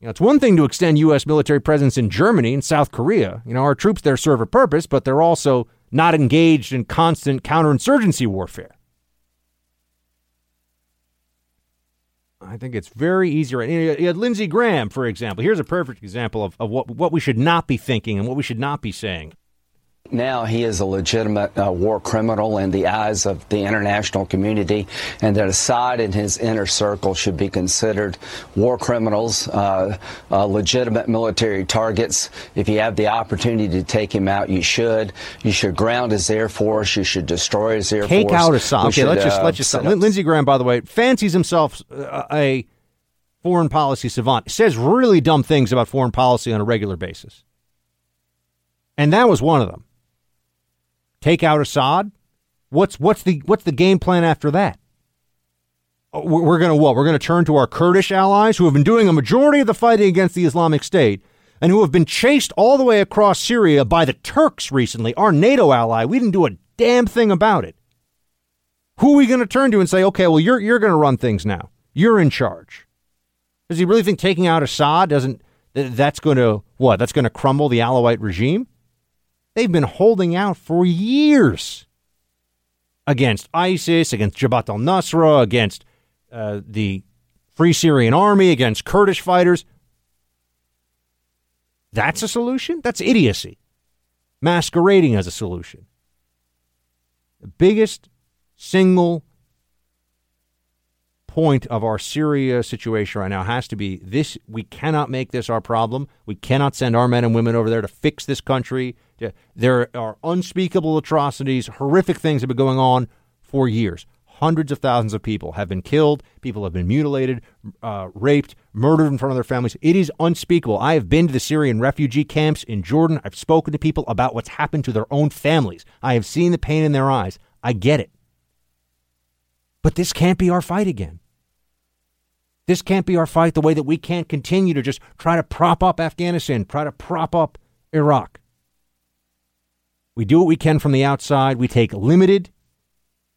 you know, it's one thing to extend U.S. military presence in Germany and South Korea. You know, our troops there serve a purpose, but they're also not engaged in constant counterinsurgency warfare. I think it's very easy. Right? You had Lindsey Graham, for example. Here's a perfect example of, of what, what we should not be thinking and what we should not be saying. Now he is a legitimate uh, war criminal in the eyes of the international community, and that Assad and his inner circle should be considered war criminals, uh, uh, legitimate military targets. If you have the opportunity to take him out, you should. You should ground his air force. You should destroy his air take force. Take out Assad. Okay, should, let's just let's just. Uh, Lindsey Graham, by the way, fancies himself uh, a foreign policy savant. Says really dumb things about foreign policy on a regular basis, and that was one of them take out Assad? What's what's the what's the game plan after that? Oh, we're going to what? We're going to turn to our Kurdish allies who have been doing a majority of the fighting against the Islamic State and who have been chased all the way across Syria by the Turks recently, our NATO ally. We didn't do a damn thing about it. Who are we going to turn to and say, okay, well, you're, you're going to run things now. You're in charge. Does he really think taking out Assad doesn't, that's going to, what? That's going to crumble the Alawite regime? They've been holding out for years against ISIS, against Jabhat al Nusra, against uh, the Free Syrian Army, against Kurdish fighters. That's a solution? That's idiocy. Masquerading as a solution. The biggest single point of our Syria situation right now has to be this we cannot make this our problem. We cannot send our men and women over there to fix this country. There are unspeakable atrocities, horrific things have been going on for years. Hundreds of thousands of people have been killed. People have been mutilated, uh, raped, murdered in front of their families. It is unspeakable. I have been to the Syrian refugee camps in Jordan. I've spoken to people about what's happened to their own families. I have seen the pain in their eyes. I get it. But this can't be our fight again. This can't be our fight the way that we can't continue to just try to prop up Afghanistan, try to prop up Iraq. We do what we can from the outside. We take limited,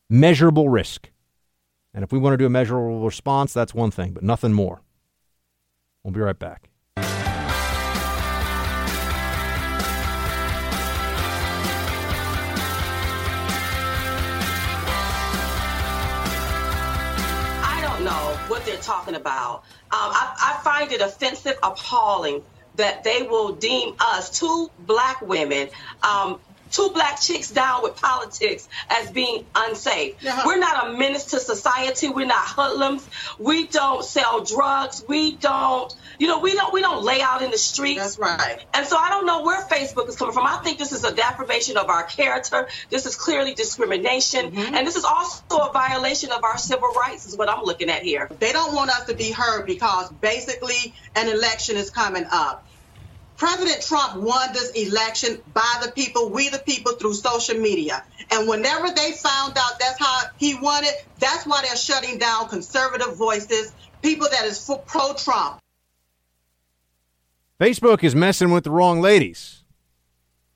measurable risk. And if we want to do a measurable response, that's one thing, but nothing more. We'll be right back. I don't know what they're talking about. Um, I, I find it offensive, appalling that they will deem us two black women um, two black chicks down with politics as being unsafe. We're not a menace to society. We're not hoodlums. We don't sell drugs. We don't, you know, we don't we don't lay out in the streets. That's right. And so I don't know where Facebook is coming from. I think this is a deprivation of our character. This is clearly discrimination, mm-hmm. and this is also a violation of our civil rights. Is what I'm looking at here. They don't want us to be heard because basically an election is coming up. President Trump won this election by the people, we the people, through social media. And whenever they found out that's how he won it, that's why they're shutting down conservative voices, people that is pro Trump. Facebook is messing with the wrong ladies.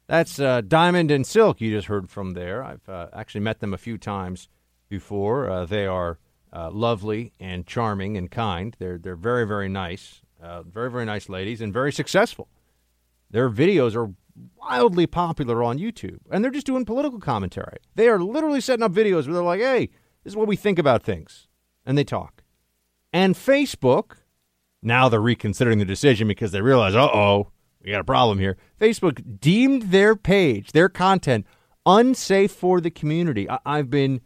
That's uh, Diamond and Silk you just heard from there. I've uh, actually met them a few times before. Uh, they are uh, lovely and charming and kind. They're they're very very nice, uh, very very nice ladies, and very successful. Their videos are wildly popular on YouTube, and they're just doing political commentary. They are literally setting up videos where they're like, hey, this is what we think about things. And they talk. And Facebook, now they're reconsidering the decision because they realize, uh oh, we got a problem here. Facebook deemed their page, their content, unsafe for the community. I- have been.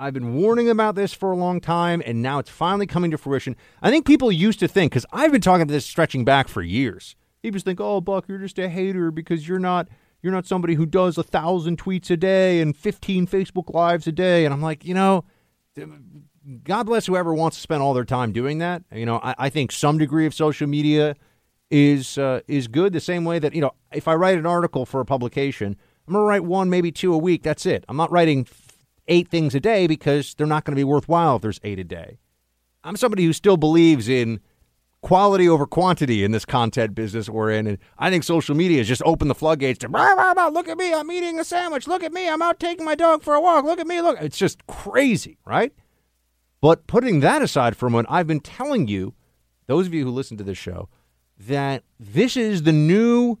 I've been warning about this for a long time, and now it's finally coming to fruition. I think people used to think, because I've been talking to this stretching back for years, just think, "Oh, Buck, you're just a hater because you're not you're not somebody who does a thousand tweets a day and 15 Facebook lives a day." And I'm like, you know, God bless whoever wants to spend all their time doing that. You know, I, I think some degree of social media is uh, is good. The same way that you know, if I write an article for a publication, I'm gonna write one, maybe two a week. That's it. I'm not writing eight things a day because they're not going to be worthwhile if there's eight a day. I'm somebody who still believes in quality over quantity in this content business we're in. And I think social media has just opened the floodgates to look at me, I'm eating a sandwich. Look at me, I'm out taking my dog for a walk. Look at me, look. It's just crazy, right? But putting that aside for a moment, I've been telling you, those of you who listen to this show, that this is the new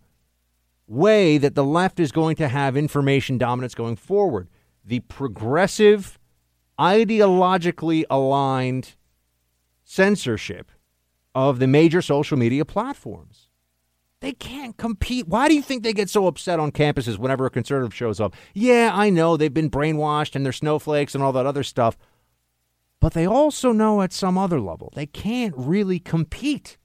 way that the left is going to have information dominance going forward. The progressive, ideologically aligned censorship of the major social media platforms. They can't compete. Why do you think they get so upset on campuses whenever a conservative shows up? Yeah, I know they've been brainwashed and they're snowflakes and all that other stuff. But they also know at some other level they can't really compete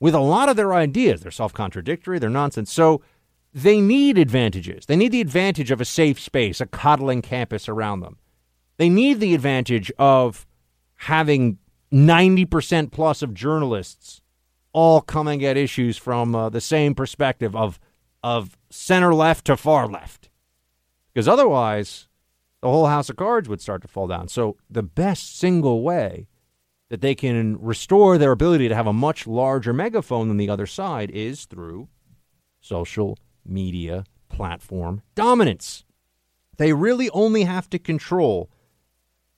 with a lot of their ideas. They're self contradictory, they're nonsense. So they need advantages. They need the advantage of a safe space, a coddling campus around them. They need the advantage of having 90% plus of journalists all coming at issues from uh, the same perspective of of center left to far left. Because otherwise, the whole house of cards would start to fall down. So the best single way that they can restore their ability to have a much larger megaphone than the other side is through social media platform dominance. They really only have to control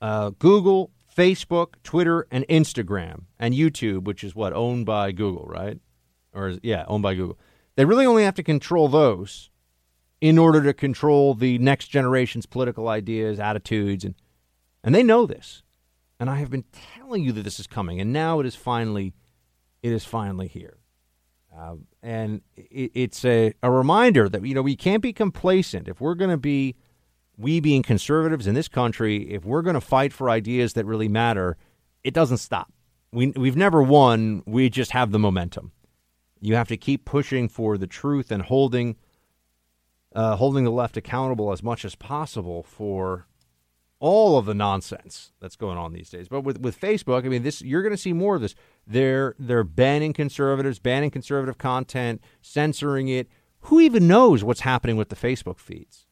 uh, Google, Facebook, Twitter, and Instagram, and YouTube, which is what owned by Google, right? Or yeah, owned by Google. They really only have to control those in order to control the next generation's political ideas, attitudes, and and they know this. And I have been telling you that this is coming, and now it is finally, it is finally here. Uh, and it, it's a, a reminder that you know we can't be complacent if we're going to be we being conservatives in this country, if we're going to fight for ideas that really matter, it doesn't stop. We we've never won. We just have the momentum. You have to keep pushing for the truth and holding uh, holding the left accountable as much as possible for all of the nonsense that's going on these days. But with, with Facebook, I mean, this you're going to see more of this. They're they're banning conservatives, banning conservative content, censoring it. Who even knows what's happening with the Facebook feeds?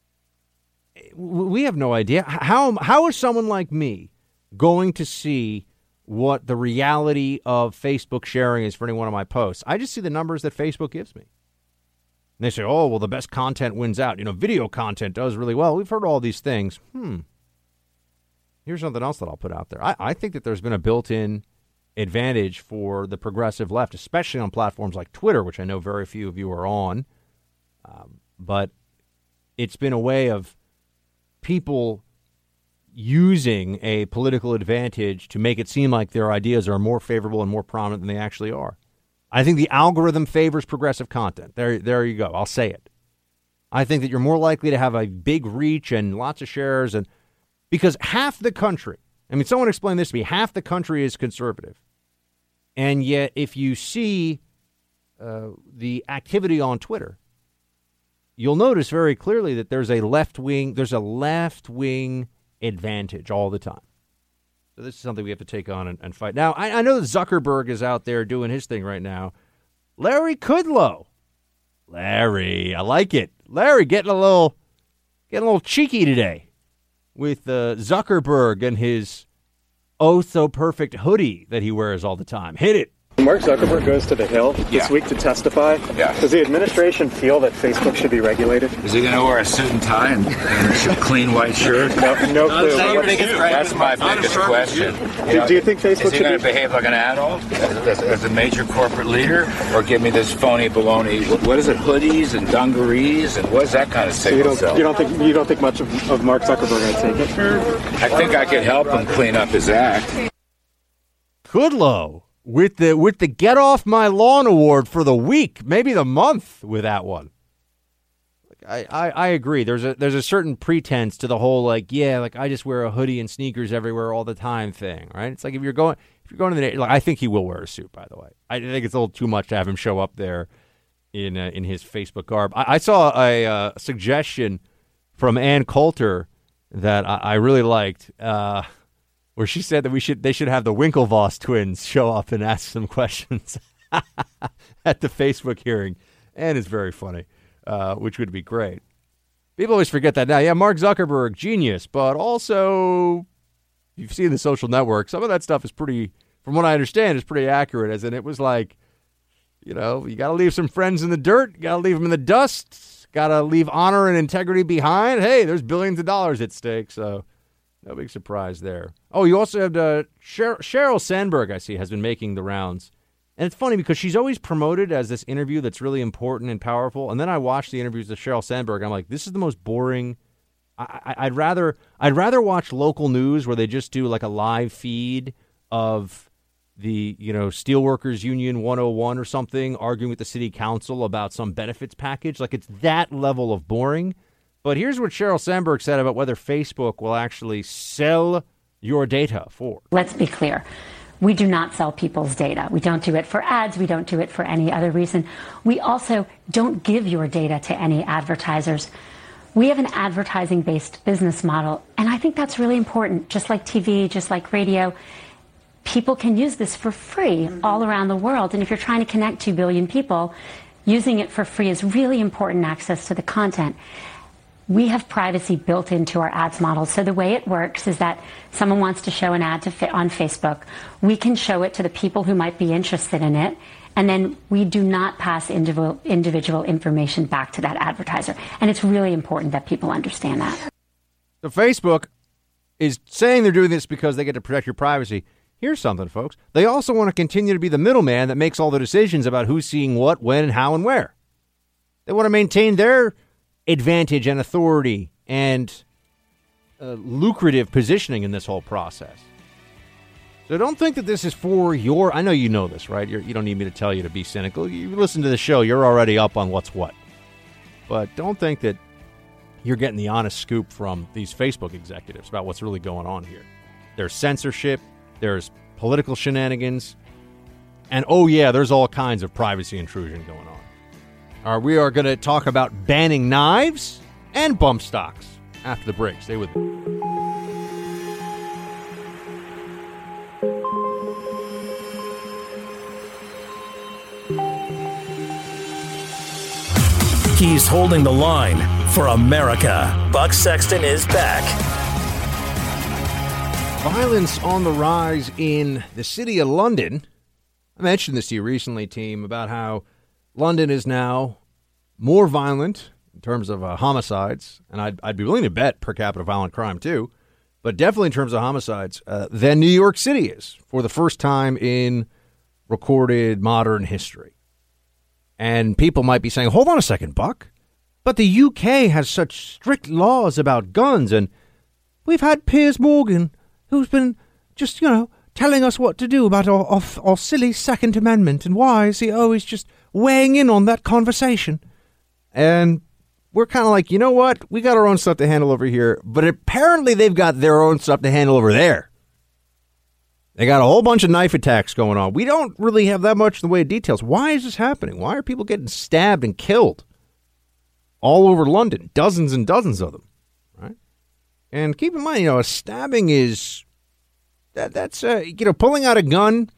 We have no idea. How how is someone like me going to see what the reality of Facebook sharing is for any one of my posts? I just see the numbers that Facebook gives me. And they say, "Oh, well, the best content wins out." You know, video content does really well. We've heard all these things. Hmm here's something else that I'll put out there. I, I think that there's been a built in advantage for the progressive left, especially on platforms like Twitter, which I know very few of you are on. Um, but it's been a way of people using a political advantage to make it seem like their ideas are more favorable and more prominent than they actually are. I think the algorithm favors progressive content. There, there you go. I'll say it. I think that you're more likely to have a big reach and lots of shares and because half the country, I mean, someone explained this to me, half the country is conservative. And yet, if you see uh, the activity on Twitter, you'll notice very clearly that there's a left wing, there's a left wing advantage all the time. So this is something we have to take on and, and fight. Now, I, I, know Zuckerberg is out there doing his thing right now. Larry Kudlow, Larry, I like it. Larry getting a little, getting a little cheeky today with uh, Zuckerberg and his oh so perfect hoodie that he wears all the time. Hit it. Mark Zuckerberg goes to the Hill this yeah. week to testify. Yeah. Does the administration feel that Facebook should be regulated? Is he going to wear a suit and tie and, and a [LAUGHS] clean white shirt? No, no clue. That's my biggest question. Do, you, do you think Facebook is he going to behave like an adult as, as, a major corporate leader, or give me this phony baloney? What is it? Hoodies and dungarees and what is that kind of signal? So you, don't, you don't think you don't think much of, of Mark Zuckerberg? I take it. I think I could help him clean up his act. Kudlow with the with the Get Off My Lawn award for the week, maybe the month with that one. I, I, I agree. There's a there's a certain pretense to the whole like yeah like I just wear a hoodie and sneakers everywhere all the time thing right. It's like if you're going if you're going to the like I think he will wear a suit by the way. I think it's a little too much to have him show up there in uh, in his Facebook garb. I, I saw a uh, suggestion from Ann Coulter that I, I really liked. Uh, where she said that we should they should have the Winklevoss twins show up and ask some questions [LAUGHS] at the Facebook hearing, and it's very funny, uh, which would be great. People always forget that now. Yeah, Mark Zuckerberg, genius, but also you've seen the social network. Some of that stuff is pretty, from what I understand, is pretty accurate. As in, it was like, you know, you got to leave some friends in the dirt, got to leave them in the dust, got to leave honor and integrity behind. Hey, there's billions of dollars at stake, so no big surprise there. Oh, you also have uh, Sheryl, Sheryl Sandberg, I see, has been making the rounds. And it's funny because she's always promoted as this interview that's really important and powerful. And then I watch the interviews of Sheryl Sandberg. I'm like, this is the most boring. I, would rather I'd rather watch local news where they just do like a live feed of the you know Steelworkers Union 101 or something arguing with the city council about some benefits package. Like it's that level of boring. But here's what Sheryl Sandberg said about whether Facebook will actually sell your data for. Let's be clear. We do not sell people's data. We don't do it for ads. We don't do it for any other reason. We also don't give your data to any advertisers. We have an advertising based business model, and I think that's really important. Just like TV, just like radio, people can use this for free mm-hmm. all around the world. And if you're trying to connect 2 billion people, using it for free is really important access to the content we have privacy built into our ads model. So the way it works is that someone wants to show an ad to on Facebook, we can show it to the people who might be interested in it, and then we do not pass individual, individual information back to that advertiser. And it's really important that people understand that. So Facebook is saying they're doing this because they get to protect your privacy. Here's something, folks. They also want to continue to be the middleman that makes all the decisions about who's seeing what, when, how, and where. They want to maintain their advantage and authority and uh, lucrative positioning in this whole process. So don't think that this is for your. I know you know this, right? You're, you do not need me to tell you to be cynical. You listen to the show, you're already up on what's what. But don't think that you're getting the honest scoop from these Facebook executives about what's really going on here. There's censorship, there's political shenanigans. And oh, yeah, there's all kinds of privacy intrusion going on. Right, we are going to talk about banning knives and bump stocks after the break. Stay with me. He's holding the line for America. Buck Sexton is back. Violence on the rise in the city of London. I mentioned this to you recently, team, about how London is now more violent in terms of uh, homicides, and I'd, I'd be willing to bet per capita violent crime too, but definitely in terms of homicides, uh, than New York City is for the first time in recorded modern history. And people might be saying, hold on a second, Buck. But the UK has such strict laws about guns, and we've had Piers Morgan, who's been just, you know, telling us what to do about our, our, our silly Second Amendment, and why is he always just weighing in on that conversation? And we're kind of like, you know what? We got our own stuff to handle over here, but apparently they've got their own stuff to handle over there. They got a whole bunch of knife attacks going on. We don't really have that much in the way of details. Why is this happening? Why are people getting stabbed and killed all over London? Dozens and dozens of them, right? And keep in mind, you know, a stabbing is that that's uh, you know, pulling out a gun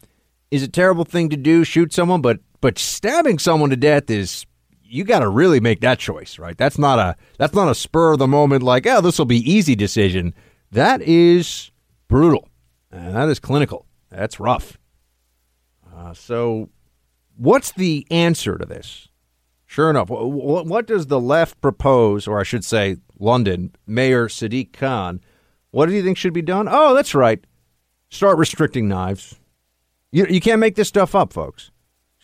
is a terrible thing to do, shoot someone, but but stabbing someone to death is you got to really make that choice, right? That's not a that's not a spur of the moment like, oh, this will be easy decision. That is brutal. And that is clinical. That's rough. Uh, so, what's the answer to this? Sure enough, what, what does the left propose, or I should say, London Mayor Sadiq Khan? What do you think should be done? Oh, that's right. Start restricting knives. You, you can't make this stuff up, folks.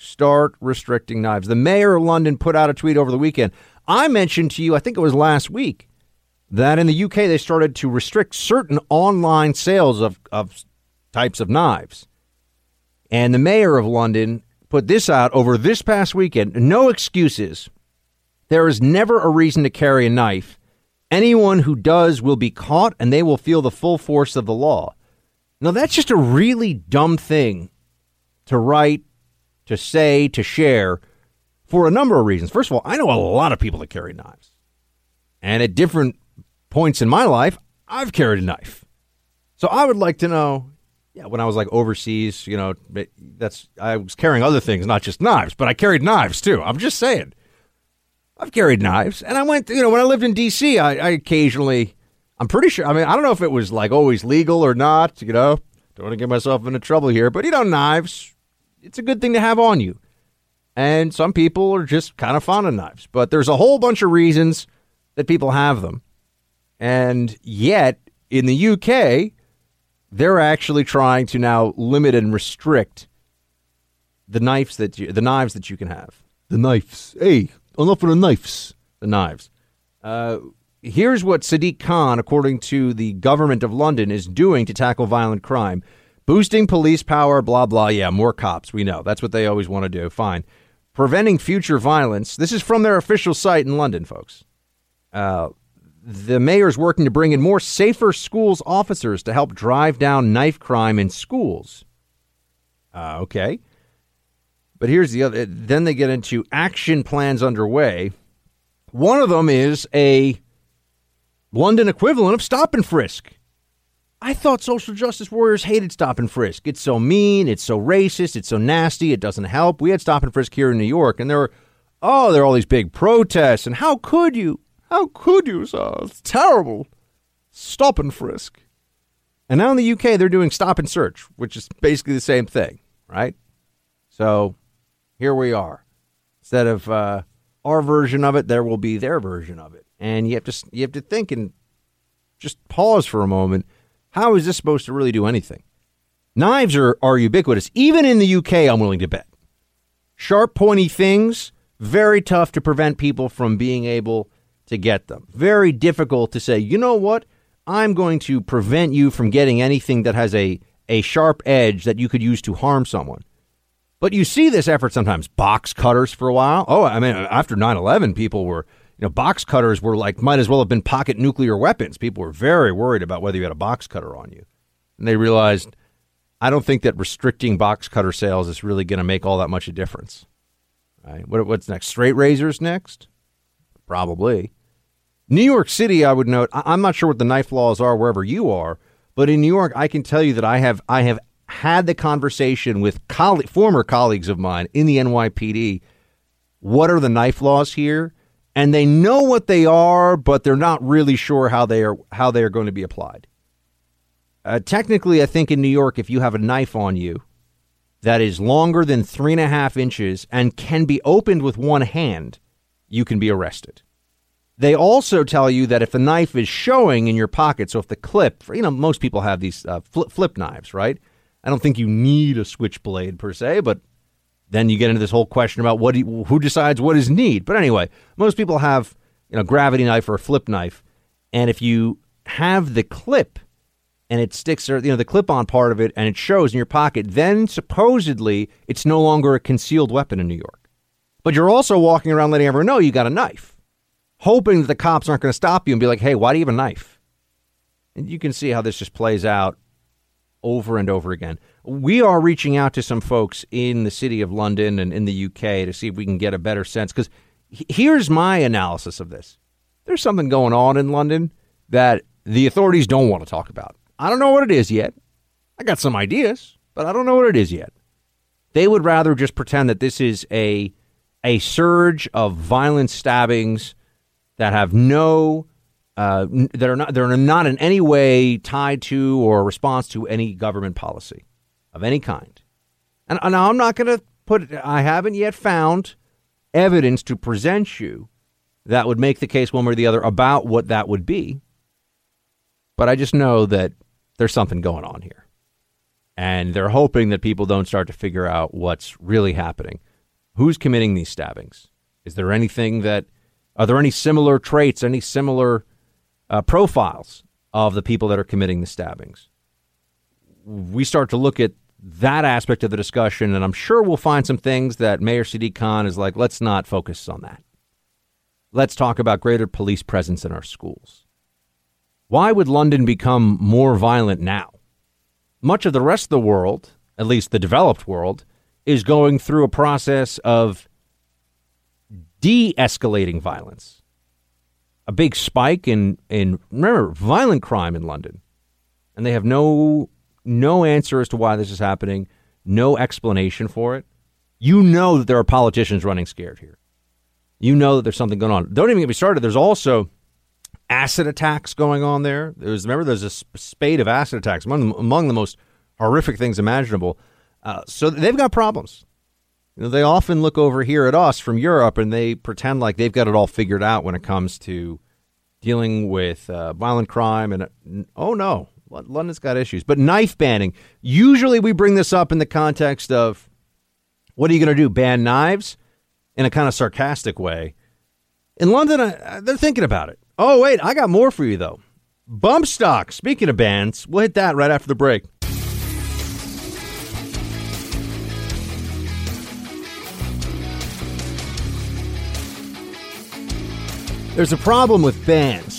Start restricting knives. The mayor of London put out a tweet over the weekend. I mentioned to you, I think it was last week, that in the UK they started to restrict certain online sales of, of types of knives. And the mayor of London put this out over this past weekend. No excuses. There is never a reason to carry a knife. Anyone who does will be caught and they will feel the full force of the law. Now, that's just a really dumb thing to write, to say, to share for a number of reasons. First of all, I know a lot of people that carry knives. And at different points in my life, I've carried a knife. So I would like to know, yeah, when I was like overseas, you know, that's I was carrying other things, not just knives, but I carried knives too. I'm just saying. I've carried knives, and I went, you know, when I lived in D.C., I, I occasionally, I'm pretty sure. I mean, I don't know if it was like always legal or not. You know, don't want to get myself into trouble here, but you know, knives, it's a good thing to have on you. And some people are just kind of fond of knives, but there's a whole bunch of reasons that people have them. And yet, in the UK, they're actually trying to now limit and restrict the knives that you, the knives that you can have. The knives. Hey, enough of the knives. The knives. Uh, here's what Sadiq Khan, according to the government of London, is doing to tackle violent crime. Boosting police power, blah, blah. Yeah, more cops. We know. That's what they always want to do. Fine. Preventing future violence. This is from their official site in London, folks. Uh, the mayor's working to bring in more safer schools officers to help drive down knife crime in schools. Uh, okay. But here's the other. Then they get into action plans underway. One of them is a London equivalent of stop and frisk. I thought social justice warriors hated stop and frisk. It's so mean, it's so racist, it's so nasty, it doesn't help. We had stop and frisk here in New York, and there were, oh, there are all these big protests, and how could you? How could you? It's terrible. Stop and frisk. And now in the UK, they're doing stop and search, which is basically the same thing, right? So here we are. Instead of uh, our version of it, there will be their version of it, and you have to you have to think and just pause for a moment. How is this supposed to really do anything? Knives are, are ubiquitous, even in the UK. I'm willing to bet. Sharp, pointy things, very tough to prevent people from being able to get them. Very difficult to say, you know what? I'm going to prevent you from getting anything that has a, a sharp edge that you could use to harm someone. But you see this effort sometimes. Box cutters for a while. Oh, I mean, after 9 11, people were, know, box cutters were like, might as well have been pocket nuclear weapons. People were very worried about whether you had a box cutter on you. And they realized I don't think that restricting box cutter sales is really going to make all that much of a difference. Right? What, what's next? Straight razors next? Probably. New York City, I would note. I, I'm not sure what the knife laws are wherever you are, but in New York, I can tell you that I have I have had the conversation with coll- former colleagues of mine in the NYPD. What are the knife laws here? And they know what they are, but they're not really sure how they are how they are going to be applied. Uh, technically, I think in New York, if you have a knife on you that is longer than three and a half inches and can be opened with one hand, you can be arrested. They also tell you that if the knife is showing in your pocket, so if the clip, you know, most people have these uh, flip, flip knives, right? I don't think you need a switchblade per se, but then you get into this whole question about what you, who decides what is need. But anyway, most people have you know gravity knife or a flip knife, and if you have the clip and it sticks or you know the clip on part of it and it shows in your pocket, then supposedly it's no longer a concealed weapon in New York. But you're also walking around letting everyone know you got a knife, hoping that the cops aren't going to stop you and be like, "Hey, why do you have a knife?" And you can see how this just plays out over and over again. We are reaching out to some folks in the city of London and in the UK to see if we can get a better sense. Because here's my analysis of this there's something going on in London that the authorities don't want to talk about. I don't know what it is yet. I got some ideas, but I don't know what it is yet. They would rather just pretend that this is a a surge of violent stabbings that have no uh, that are not they're not in any way tied to or response to any government policy of any kind. And, and I'm not going to put I haven't yet found evidence to present you that would make the case one way or the other about what that would be. But I just know that there's something going on here. And they're hoping that people don't start to figure out what's really happening. Who's committing these stabbings? Is there anything that, are there any similar traits, any similar uh, profiles of the people that are committing the stabbings? We start to look at that aspect of the discussion, and I'm sure we'll find some things that Mayor Sadiq Khan is like, let's not focus on that. Let's talk about greater police presence in our schools. Why would London become more violent now? Much of the rest of the world, at least the developed world, is going through a process of de escalating violence. A big spike in, in, remember, violent crime in London. And they have no, no answer as to why this is happening, no explanation for it. You know that there are politicians running scared here. You know that there's something going on. Don't even get me started. There's also acid attacks going on there. Remember there's a spate of acid attacks among among the most horrific things imaginable. Uh, so they've got problems. You know, they often look over here at us from Europe and they pretend like they've got it all figured out when it comes to dealing with uh, violent crime. And uh, oh no, London's got issues. But knife banning. Usually we bring this up in the context of what are you going to do? Ban knives in a kind of sarcastic way. In London, uh, they're thinking about it. Oh, wait, I got more for you, though. Bump stock. Speaking of bands, we'll hit that right after the break. There's a problem with bands.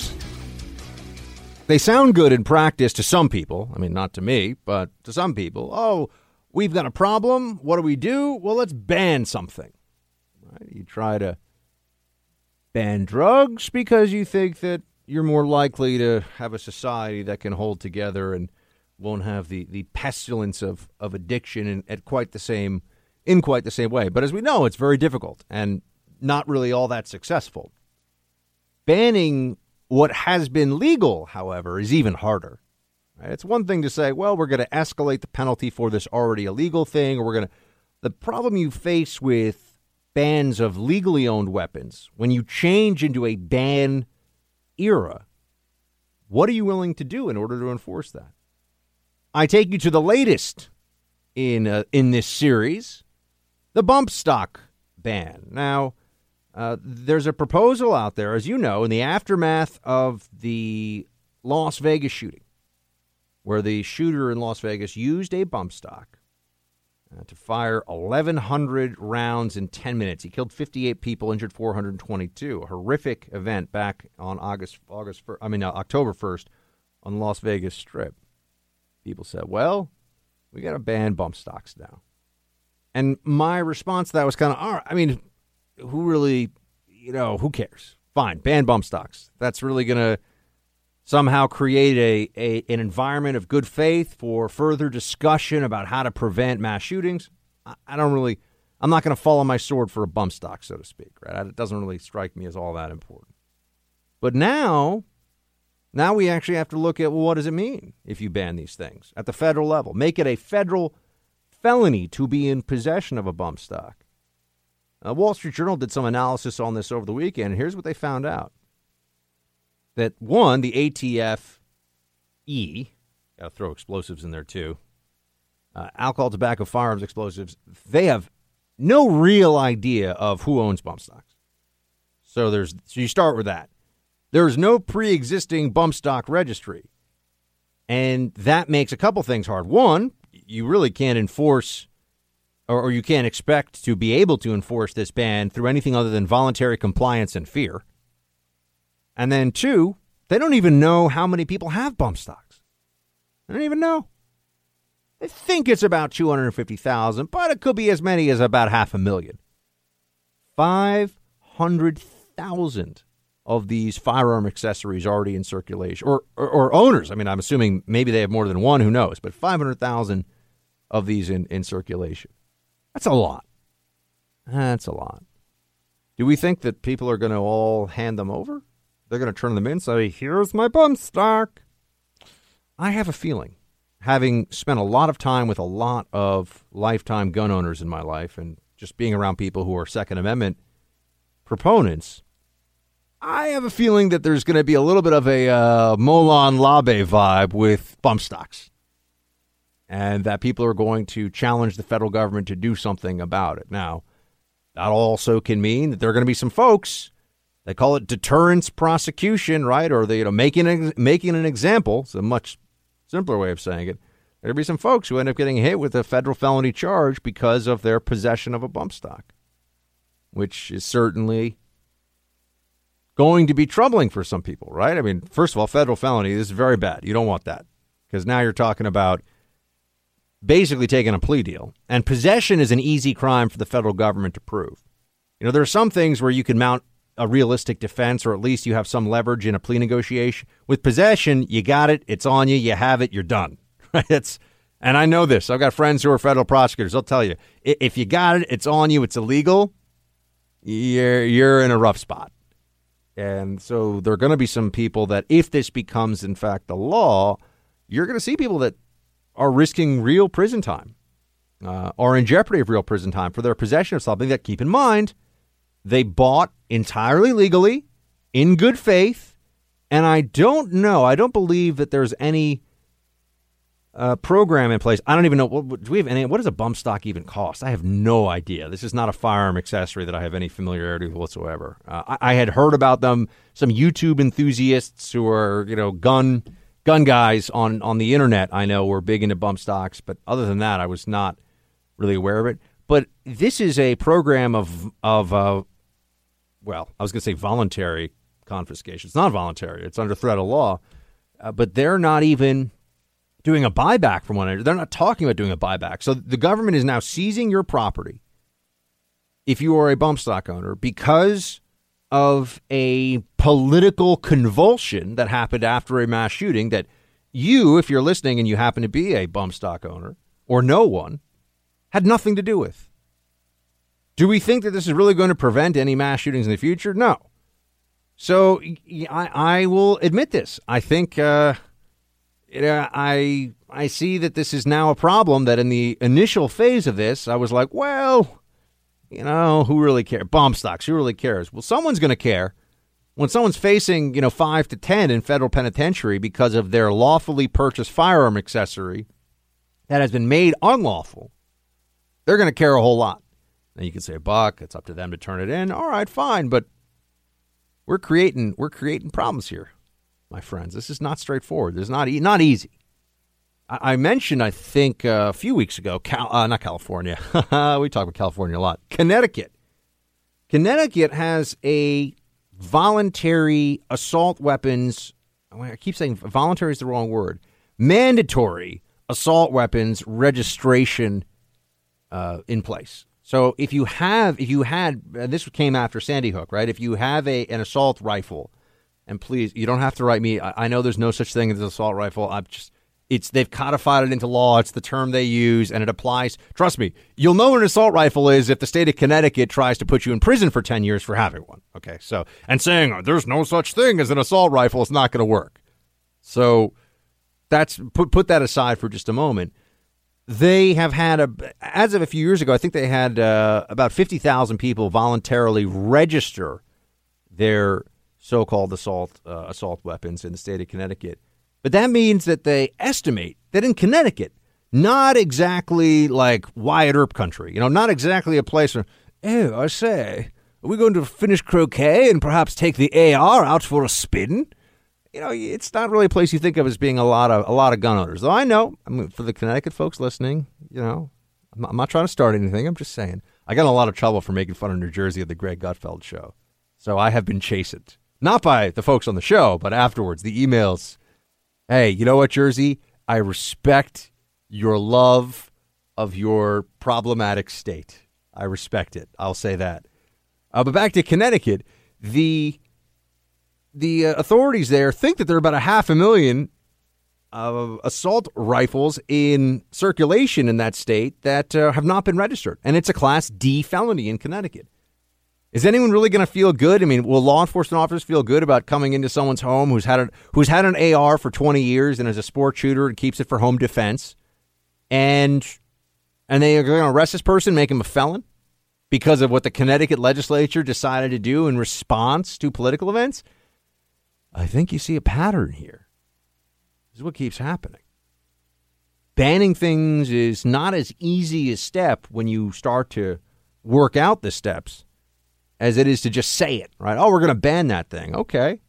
They sound good in practice to some people. I mean, not to me, but to some people. Oh, we've got a problem. What do we do? Well, let's ban something. Right? You try to ban drugs because you think that you're more likely to have a society that can hold together and won't have the, the pestilence of, of addiction in, at quite the same in quite the same way. But as we know, it's very difficult and not really all that successful. Banning what has been legal, however, is even harder. It's one thing to say, well, we're going to escalate the penalty for this already illegal thing, or we're going to. The problem you face with bans of legally owned weapons, when you change into a ban era, what are you willing to do in order to enforce that? I take you to the latest in uh, in this series, the bump stock ban. Now, uh, there's a proposal out there, as you know, in the aftermath of the Las Vegas shooting, where the shooter in Las Vegas used a bump stock uh, to fire 1,100 rounds in 10 minutes. He killed 58 people, injured 422. A horrific event back on August, August, I mean uh, October 1st, on the Las Vegas Strip. People said, "Well, We got to ban bump stocks now. And my response to that was kind of, all right, I mean, who really, you know, who cares? Fine, ban bump stocks. That's really going to somehow create a, a an environment of good faith for further discussion about how to prevent mass shootings. I, I don't really, I'm not going to fall on my sword for a bump stock, so to speak. Right? It doesn't really strike me as all that important. But now, now we actually have to look at well, what does it mean if you ban these things at the federal level? Make it a federal felony to be in possession of a bump stock. Uh, Wall Street Journal did some analysis on this over the weekend. Here's what they found out: that one, the ATF E, got to throw explosives in there too. Uh, alcohol, tobacco, firearms, explosives. They have no real idea of who owns bump stocks. So there's so you start with that. There's no pre-existing bump stock registry, and that makes a couple things hard. One, you really can't enforce or, or you can't expect to be able to enforce this ban through anything other than voluntary compliance and fear. And then two, they don't even know how many people have bump stocks. They don't even know. They think it's about 250,000, but it could be as many as about half a million. 500,000 of these firearm accessories already in circulation, or, or, or, owners. I mean, I'm assuming maybe they have more than one, who knows, but 500,000 of these in, in circulation. That's a lot. That's a lot. Do we think that people are going to all hand them over? They're going to turn them in, say, here's my bump stock. I have a feeling, having spent a lot of time with a lot of lifetime gun owners in my life and just being around people who are Second Amendment proponents, I have a feeling that there's going to be a little bit of a uh, Molon Labe vibe with bump stocks and that people are going to challenge the federal government to do something about it. Now, that also can mean that there are going to be some folks they call it deterrence prosecution, right? Or they, you know, making an, making an example. It's a much simpler way of saying it. There'll be some folks who end up getting hit with a federal felony charge because of their possession of a bump stock, which is certainly going to be troubling for some people, right? I mean, first of all, federal felony is very bad. You don't want that because now you're talking about basically taking a plea deal. And possession is an easy crime for the federal government to prove. You know, there are some things where you can mount a realistic defense, or at least you have some leverage in a plea negotiation. With possession, you got it, it's on you, you have it, you're done. [LAUGHS] Right? It's and I know this. I've got friends who are federal prosecutors. They'll tell you if you got it, it's on you, it's illegal. You're you're in a rough spot. And so there are going to be some people that, if this becomes in fact the law, you're going to see people that are risking real prison time, uh, are in jeopardy of real prison time for their possession of something that, keep in mind, they bought entirely legally, in good faith, and I don't know, I don't believe that there's any uh, program in place. I don't even know. What, do we have any? What does a bump stock even cost? I have no idea. This is not a firearm accessory that I have any familiarity with whatsoever. Uh, I, I, had heard about them. Some YouTube enthusiasts who are, you know, gun gun guys on on the internet I know were big into bump stocks, but other than that, I was not really aware of it. But this is a program of of uh, well, I was going to say voluntary confiscation. It's not voluntary; it's under threat of law. Uh, but they're not even doing a buyback from one another. They're not talking about doing a buyback. So the government is now seizing your property if you are a bump stock owner because of a political convulsion that happened after a mass shooting that you, if you're listening and you happen to be a bump stock owner or no one, had nothing to do with. Do we think that this is really going to prevent any mass shootings in the future? No. So I, I will admit this. I think uh, I I see that this is now a problem. That in the initial phase of this, I was like, well, you know, who really cares? Bump stocks, who really cares? Well, someone's going to care. When someone's facing, you know, five to 10 in federal penitentiary because of their lawfully purchased firearm accessory that has been made unlawful, they're going to care a whole lot. Now you can say, Buck, it's up to them to turn it in. All right, fine, but we're creating we're creating problems here, my friends. This is not straightforward. This is not e- not easy. I mentioned, I think, uh, a few weeks ago, Cal- uh, not California. [LAUGHS] we talk about California a lot. Connecticut. Connecticut has a voluntary assault weapons. I keep saying voluntary is the wrong word. Mandatory assault weapons registration uh, in place. So if you have, if you had, this came after Sandy Hook, right? If you have a an assault rifle, and please, you don't have to write me. I, I know there's no such thing as an assault rifle. I'm just, it's they've codified it into law. It's the term they use, and it applies. Trust me, you'll know what an assault rifle is if the state of Connecticut tries to put you in prison for ten years for having one. Okay, so and saying oh, there's no such thing as an assault rifle is not going to work. So that's put put that aside for just a moment they have had a as of a few years ago i think they had uh, about 50,000 people voluntarily register their so-called assault uh, assault weapons in the state of Connecticut but that means that they estimate that in Connecticut not exactly like Wyatt Earp country you know not exactly a place where oh i say are we going to finish croquet and perhaps take the AR out for a spin you know, it's not really a place you think of as being a lot of a lot of gun owners. Though I know, I mean, for the Connecticut folks listening, you know, I'm not, I'm not, trying to start anything. I'm just saying I got in a lot of trouble for making fun of New Jersey at the Greg Gutfeld show, so I have been chastened not by the folks on the show, but afterwards the emails. Hey, you know what, Jersey? I respect your love of your problematic state. I respect it. I'll say that. Uh, but back to Connecticut, the the uh, authorities there think that there are about a half a million uh, assault rifles in circulation in that state that uh, have not been registered, and it's a Class D felony in Connecticut. Is anyone really going to feel good? I mean, will law enforcement officers feel good about coming into someone's home who's had a, who's had an AR for 20 years and is a sport shooter and keeps it for home defense, and and they are going to arrest this person, make him a felon because of what the Connecticut legislature decided to do in response to political events? I think you see a pattern here. This is what keeps happening. Banning things is not as easy a step when you start to work out the steps as it is to just say it, right? Oh, we're going to ban that thing. Okay.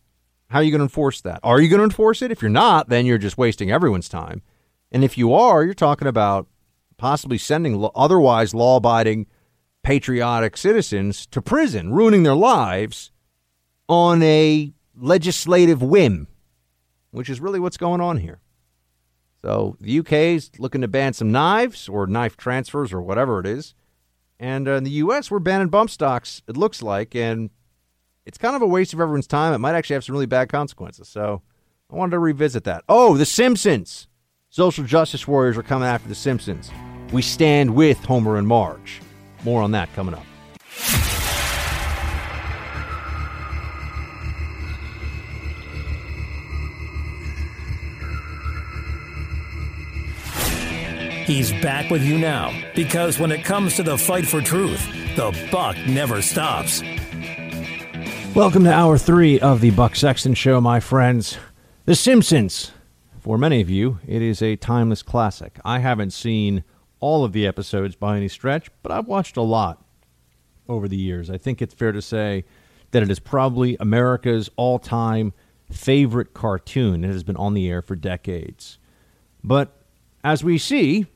How are you going to enforce that? Are you going to enforce it? If you're not, then you're just wasting everyone's time. And if you are, you're talking about possibly sending otherwise law abiding, patriotic citizens to prison, ruining their lives on a legislative whim, which is really what's going on here. So the UK is looking to ban some knives or knife transfers or whatever it is. And uh, in the U.S., we're banning bump stocks, it looks like. And it's kind of a waste of everyone's time. It might actually have some really bad consequences. So I wanted to revisit that. Oh, The Simpsons. Social justice warriors are coming after The Simpsons. We stand with Homer and Marge. More on that coming up. He's back with you now because when it comes to the fight for truth, the buck never stops. Welcome to hour three of the Buck Sexton Show, my friends. The Simpsons. For many of you, it is a timeless classic. I haven't seen all of the episodes by any stretch, but I've watched a lot over the years. I think it's fair to say that it is probably America's all time favorite cartoon. It has been on the air for decades. But as we see,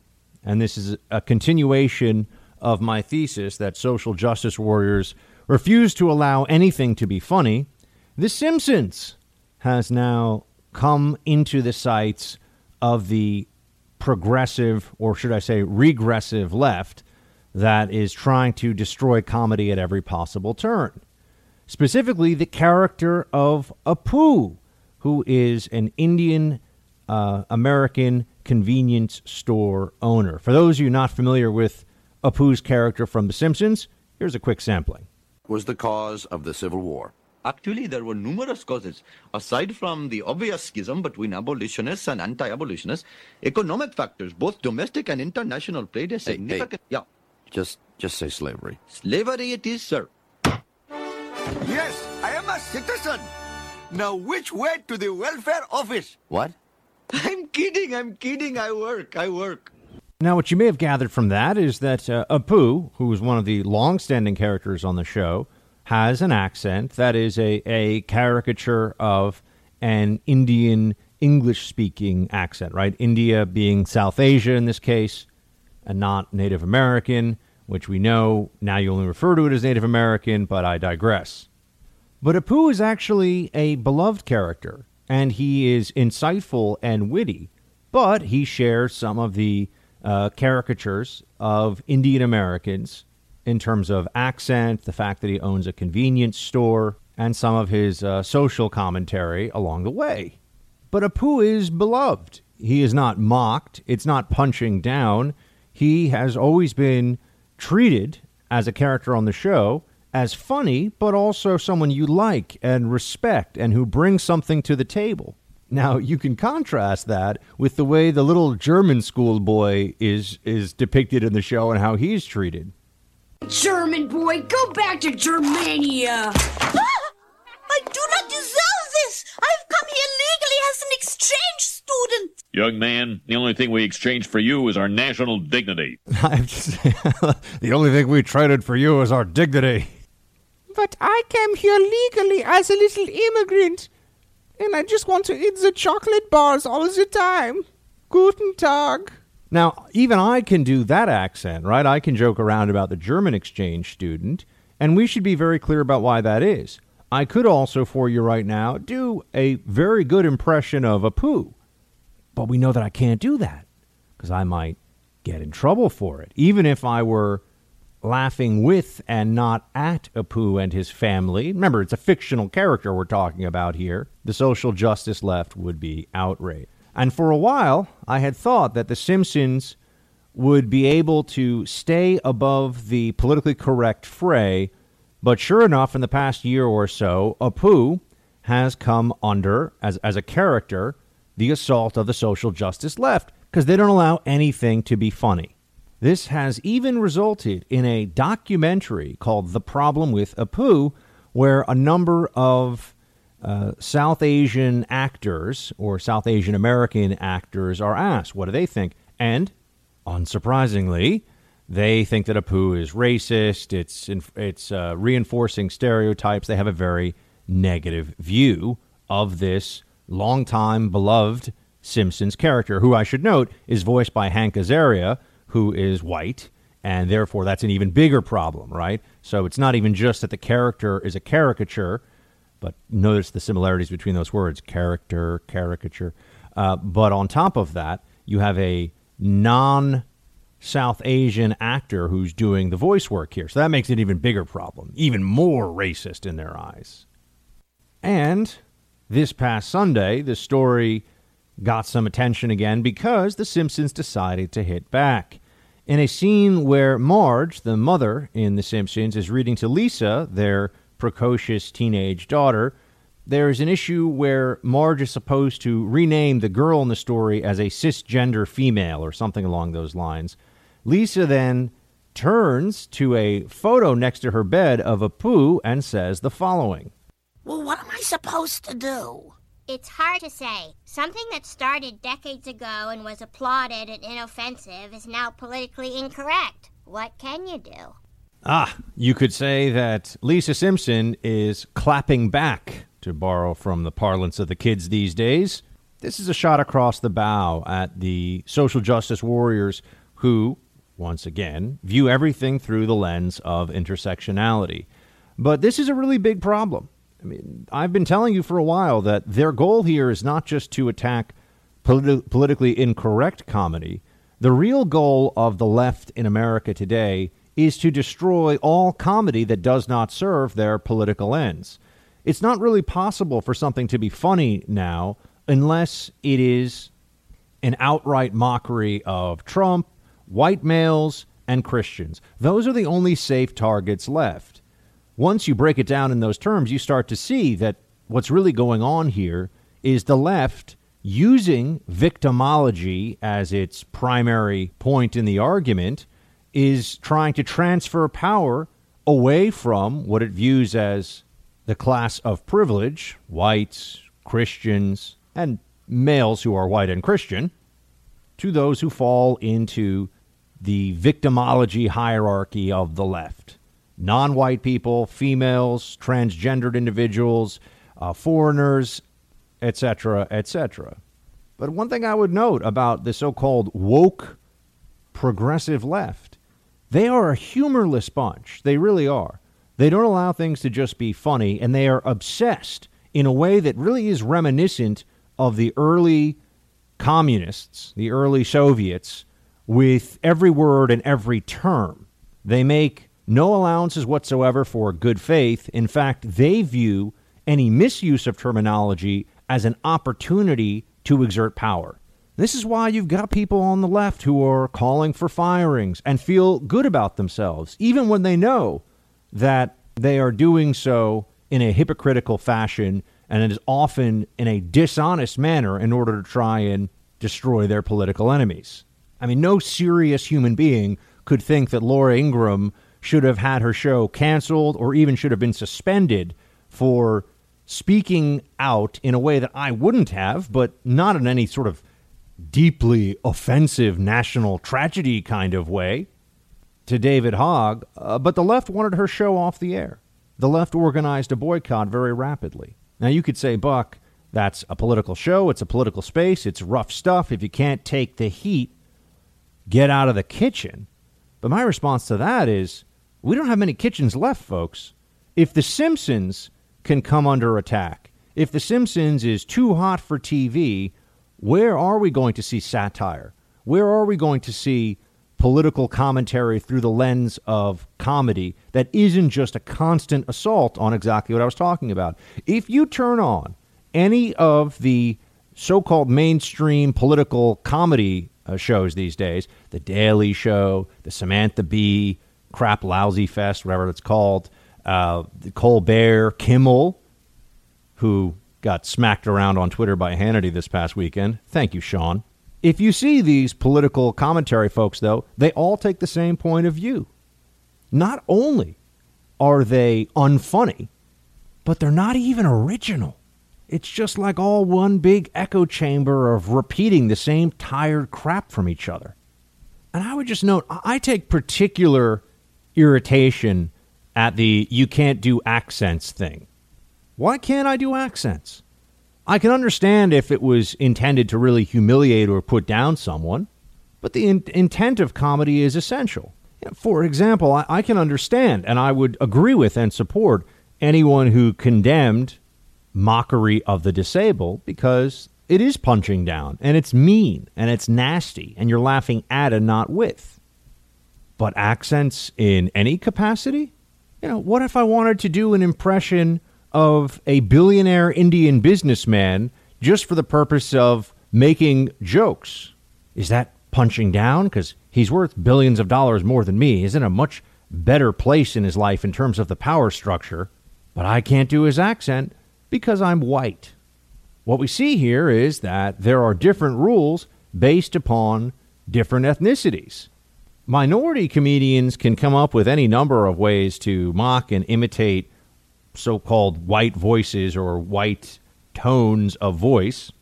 and this is a continuation of my thesis that social justice warriors refuse to allow anything to be funny, The Simpsons has now come into the sights of the progressive, or should I say, regressive left that is trying to destroy comedy at every possible turn. Specifically, the character of Apu, who is an Indian uh, American convenience store owner. For those of you not familiar with Apu's character from The Simpsons, here's a quick sampling. Was the cause of the Civil War? Actually, there were numerous causes. Aside from the obvious schism between abolitionists and anti-abolitionists, economic factors, both domestic and international, played a significant... Hey, hey. Yeah. Just, just say slavery. Slavery it is, sir. Yes, I am a citizen. Now, which way to the welfare office? What? [LAUGHS] I'm kidding. I'm kidding. I work. I work. Now, what you may have gathered from that is that uh, Apu, who is one of the long-standing characters on the show, has an accent that is a, a caricature of an Indian English-speaking accent, right? India being South Asia in this case, and not Native American, which we know now you only refer to it as Native American, but I digress. But Apu is actually a beloved character and he is insightful and witty. but he shares some of the uh, caricatures of Indian Americans in terms of accent, the fact that he owns a convenience store, and some of his uh, social commentary along the way. But Apu is beloved. He is not mocked, it's not punching down. He has always been treated as a character on the show as funny, but also someone you like and respect and who brings something to the table. Now you can contrast that with the way the little German schoolboy is is depicted in the show and how he's treated. German boy, go back to Germania. [GASPS] I do not deserve this. I've come here legally as an exchange student. Young man, the only thing we exchanged for you is our national dignity. [LAUGHS] I have to [LAUGHS] the only thing we traded for you is our dignity. But I came here legally as a little immigrant, and I just want to eat the chocolate bars all the time. Guten Tag. Now, even I can do that accent, right? I can joke around about the German exchange student, and we should be very clear about why that is. I could also, for you right now, do a very good impression of Apu, but we know that I can't do that because I might get in trouble for it, even if I were laughing with and not at Apu and his family. Remember, it's a fictional character we're talking about here. The social justice left would be outraged. And for a while, I had thought that The Simpsons would be able to stay above the politically correct fray, but sure enough, in the past year or so, Apu has come under, as, as a character, the assault of the social justice left because they don't allow anything to be funny. This has even resulted in a documentary called The Problem with Apu, where a number of uh, South Asian actors or South Asian American actors are asked, what do they think? And, unsurprisingly, they think that Apu is racist. It's it's uh, reinforcing stereotypes. They have a very negative view of this longtime beloved Simpsons character, who I should note is voiced by Hank Azaria, who is white, and therefore that's an even bigger problem, right? So it's not even just that the character is a caricature, but notice the similarities between those words character, caricature. Uh, but on top of that, you have a non South Asian actor who's doing the voice work here. So that makes it even bigger problem, even more racist in their eyes. And this past Sunday, the story got some attention again because The Simpsons decided to hit back. In a scene where Marge, the mother in The Simpsons, is reading to Lisa, their precocious teenage daughter, there's an issue where Marge is supposed to rename the girl in the story as a cisgender female or something along those lines. Lisa then turns to a photo next to her bed of Apu and says the following Well, what am I supposed to do? It's hard to say. Something that started decades ago and was applauded and inoffensive is now politically incorrect. What can you do? Ah, you could say that Lisa Simpson is clapping back, to borrow from the parlance of the kids these days. This is a shot across the bow at the social justice warriors who, once again, view everything through the lens of intersectionality. But this is a really big problem. I mean, I've been telling you for a while that their goal here is not just to attack politi- politically incorrect comedy. The real goal of the left in America today is to destroy all comedy that does not serve their political ends. It's not really possible for something to be funny now unless it is an outright mockery of Trump, white males, and Christians. Those are the only safe targets left once you break it down in those terms, you start to see that what's really going on here is the left using victimology as its primary point in the argument is trying to transfer power away from what it views as the class of privilege, whites, Christians, and males who are white and Christian, to those who fall into the victimology hierarchy of the left non white people, females, transgendered individuals, uh, foreigners, etc., etc. But one thing I would note about the so called woke progressive left, they are a humorless bunch. They really are. They don't allow things to just be funny, and they are obsessed in a way that really is reminiscent of the early communists, the early Soviets, with every word and every term. They make no allowances whatsoever for good faith. In fact, they view any misuse of terminology as an opportunity to exert power. This is why you've got people on the left who are calling for firings and feel good about themselves, even when they know that they are doing so in a hypocritical fashion and it is often in a dishonest manner in order to try and destroy their political enemies. I mean, no serious human being could think that Laura Ingraham should have had her show canceled or even should have been suspended for speaking out in a way that I wouldn't have, but not in any sort of deeply offensive national tragedy kind of way to David Hogg. Uh, but the left wanted her show off the air. The left organized a boycott very rapidly. Now, you could say, Buck, that's a political show. It's a political space. It's rough stuff. If you can't take the heat, get out of the kitchen. But my response to that is we don't have many kitchens left, folks. If The Simpsons can come under attack, if The Simpsons is too hot for TV, where are we going to see satire? Where are we going to see political commentary through the lens of comedy that isn't just a constant assault on exactly what I was talking about? If you turn on any of the so called mainstream political comedy uh, shows these days, The Daily Show, The Samantha Bee, Crap Lousy Fest, whatever it's called, uh, Colbert, Kimmel, who got smacked around on Twitter by Hannity this past weekend. Thank you, Sean. If you see these political commentary folks, though, they all take the same point of view. Not only are they unfunny, but they're not even original. It's just like all one big echo chamber of repeating the same tired crap from each other. And I would just note, I take particular irritation at the you can't do accents thing. Why can't I do accents? I can understand if it was intended to really humiliate or put down someone, but the in- intent of comedy is essential. For example, I-, I can understand and I would agree with and support anyone who condemned mockery of the disabled because it is punching down and it's mean and it's nasty and you're laughing at and not with. But accents in any capacity? You know, what if I wanted to do an impression of a billionaire Indian businessman just for the purpose of making jokes? Is that punching down? Because he's worth billions of dollars more than me. He's in a much better place in his life in terms of the power structure. But I can't do his accent because I'm white. What we see here is that there are different rules based upon different ethnicities. Minority comedians can come up with any number of ways to mock and imitate so called white voices or white tones of voice.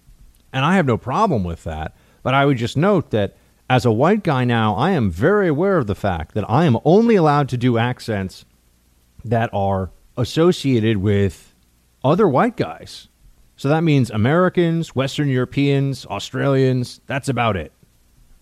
And I have no problem with that. But I would just note that as a white guy now, I am very aware of the fact that I am only allowed to do accents that are associated with other white guys. So that means Americans, Western Europeans, Australians. That's about it.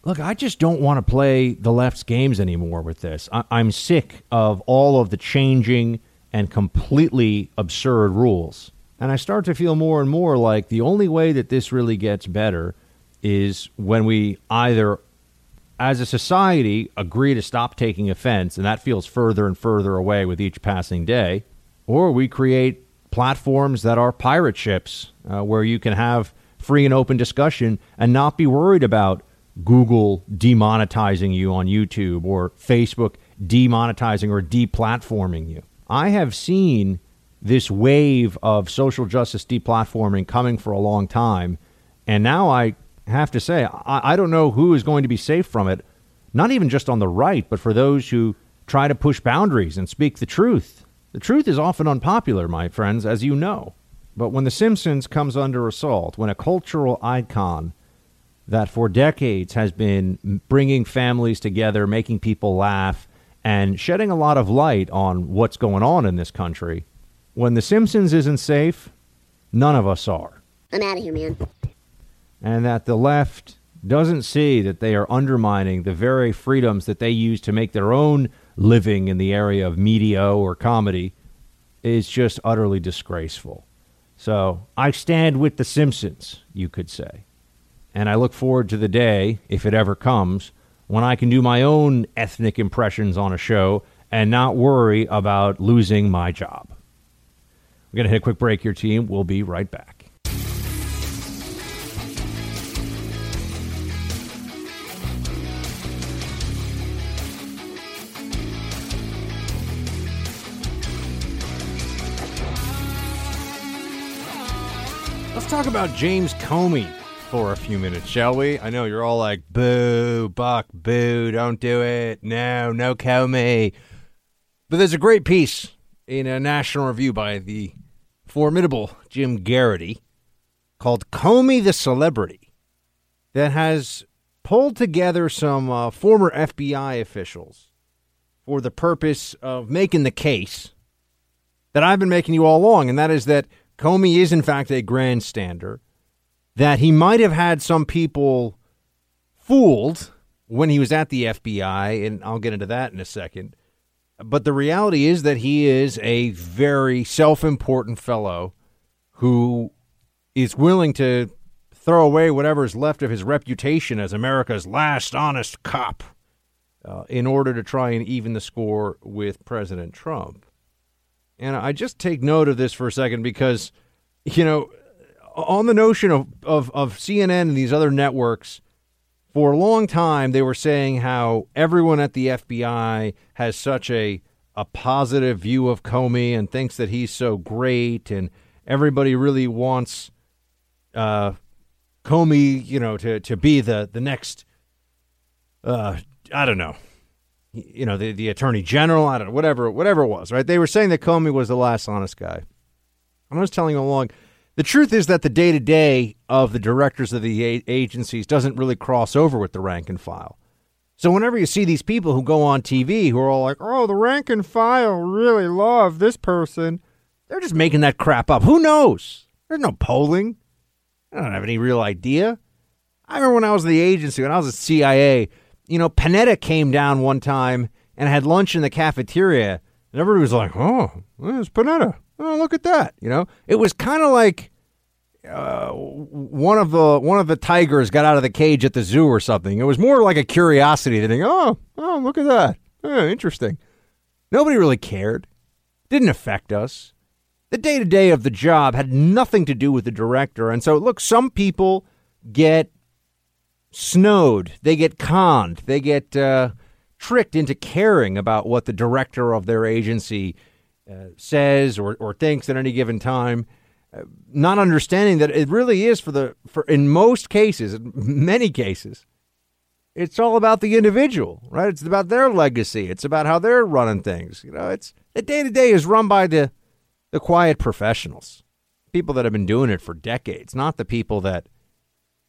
Look, I just don't want to play the left's games anymore with this. I- am sick of all of the changing and completely absurd rules. And I start to feel more and more like the only way that this really gets better is when we either, as a society, agree to stop taking offense, and that feels further and further away with each passing day, or we create platforms that are pirate ships uh, where you can have free and open discussion and not be worried about Google demonetizing you on YouTube or Facebook demonetizing or deplatforming you. I have seen this wave of social justice deplatforming coming for a long time. And now I have to say, I, I, don't know who is going to be safe from it, not even just on the right, but for those who try to push boundaries and speak the truth. The truth is often unpopular, my friends, as you know. But when The Simpsons comes under assault, when a cultural icon that for decades has been bringing families together, making people laugh, and shedding a lot of light on what's going on in this country, when The Simpsons isn't safe, none of us are. I'm out of here, man. And that the left doesn't see that they are undermining the very freedoms that they use to make their own living in the area of media or comedy is just utterly disgraceful. So I stand with The Simpsons, you could say. And I look forward to the day, if it ever comes, when I can do my own ethnic impressions on a show and not worry about losing my job. We're going to hit a quick break here, team. We'll be right back. Let's talk about James Comey for a few minutes, shall we? I know you're all like, boo, Buck, boo, don't do it. No, no Comey. But there's a great piece in a national review by the formidable Jim Geraghty called Comey the Celebrity that has pulled together some uh, former FBI officials for the purpose of making the case that I've been making you all along, and that is that Comey is, in fact, a grandstander, that he might have had some people fooled when he was at the FBI, and I'll get into that in a second. But the reality is that he is a very self important fellow who is willing to throw away whatever is left of his reputation as America's last honest cop uh, in order to try and even the score with President Trump. And I just take note of this for a second because, you know, on the notion of, of, of CNN and these other networks, for a long time they were saying how everyone at the FBI has such a a positive view of Comey and thinks that he's so great, and everybody really wants uh, Comey, you know, to, to be the the next, uh, I don't know, you know, the, the attorney general, I don't know, whatever, whatever it was, right? They were saying that Comey was the last honest guy. I was telling you along, the truth is that the day to day of the directors of the agencies doesn't really cross over with the rank and file. So whenever you see these people who go on TV who are all like, "Oh, the rank and file really love this person," they're just making that crap up. Who knows? There's no polling. I don't have any real idea. I remember when I was at the agency, when I was at CIA, you know, Panetta came down one time and had lunch in the cafeteria, and everybody was like, "Oh, there's Panetta. Oh, look at that." You know, it was kind of like uh, one of the one of the tigers got out of the cage at the zoo or something. It was more like a curiosity than oh oh look at that interesting. Nobody really cared. Didn't affect us. The day to day of the job had nothing to do with the director, and so look, some people get snowed, they get conned, they get uh, tricked into caring about what the director of their agency uh, says or, or thinks at any given time not understanding that it really is for the for in most cases, many cases, it's all about the individual, right? It's about their legacy. It's about how they're running things. You know, it's the day to day is run by the the quiet professionals, people that have been doing it for decades, not the people that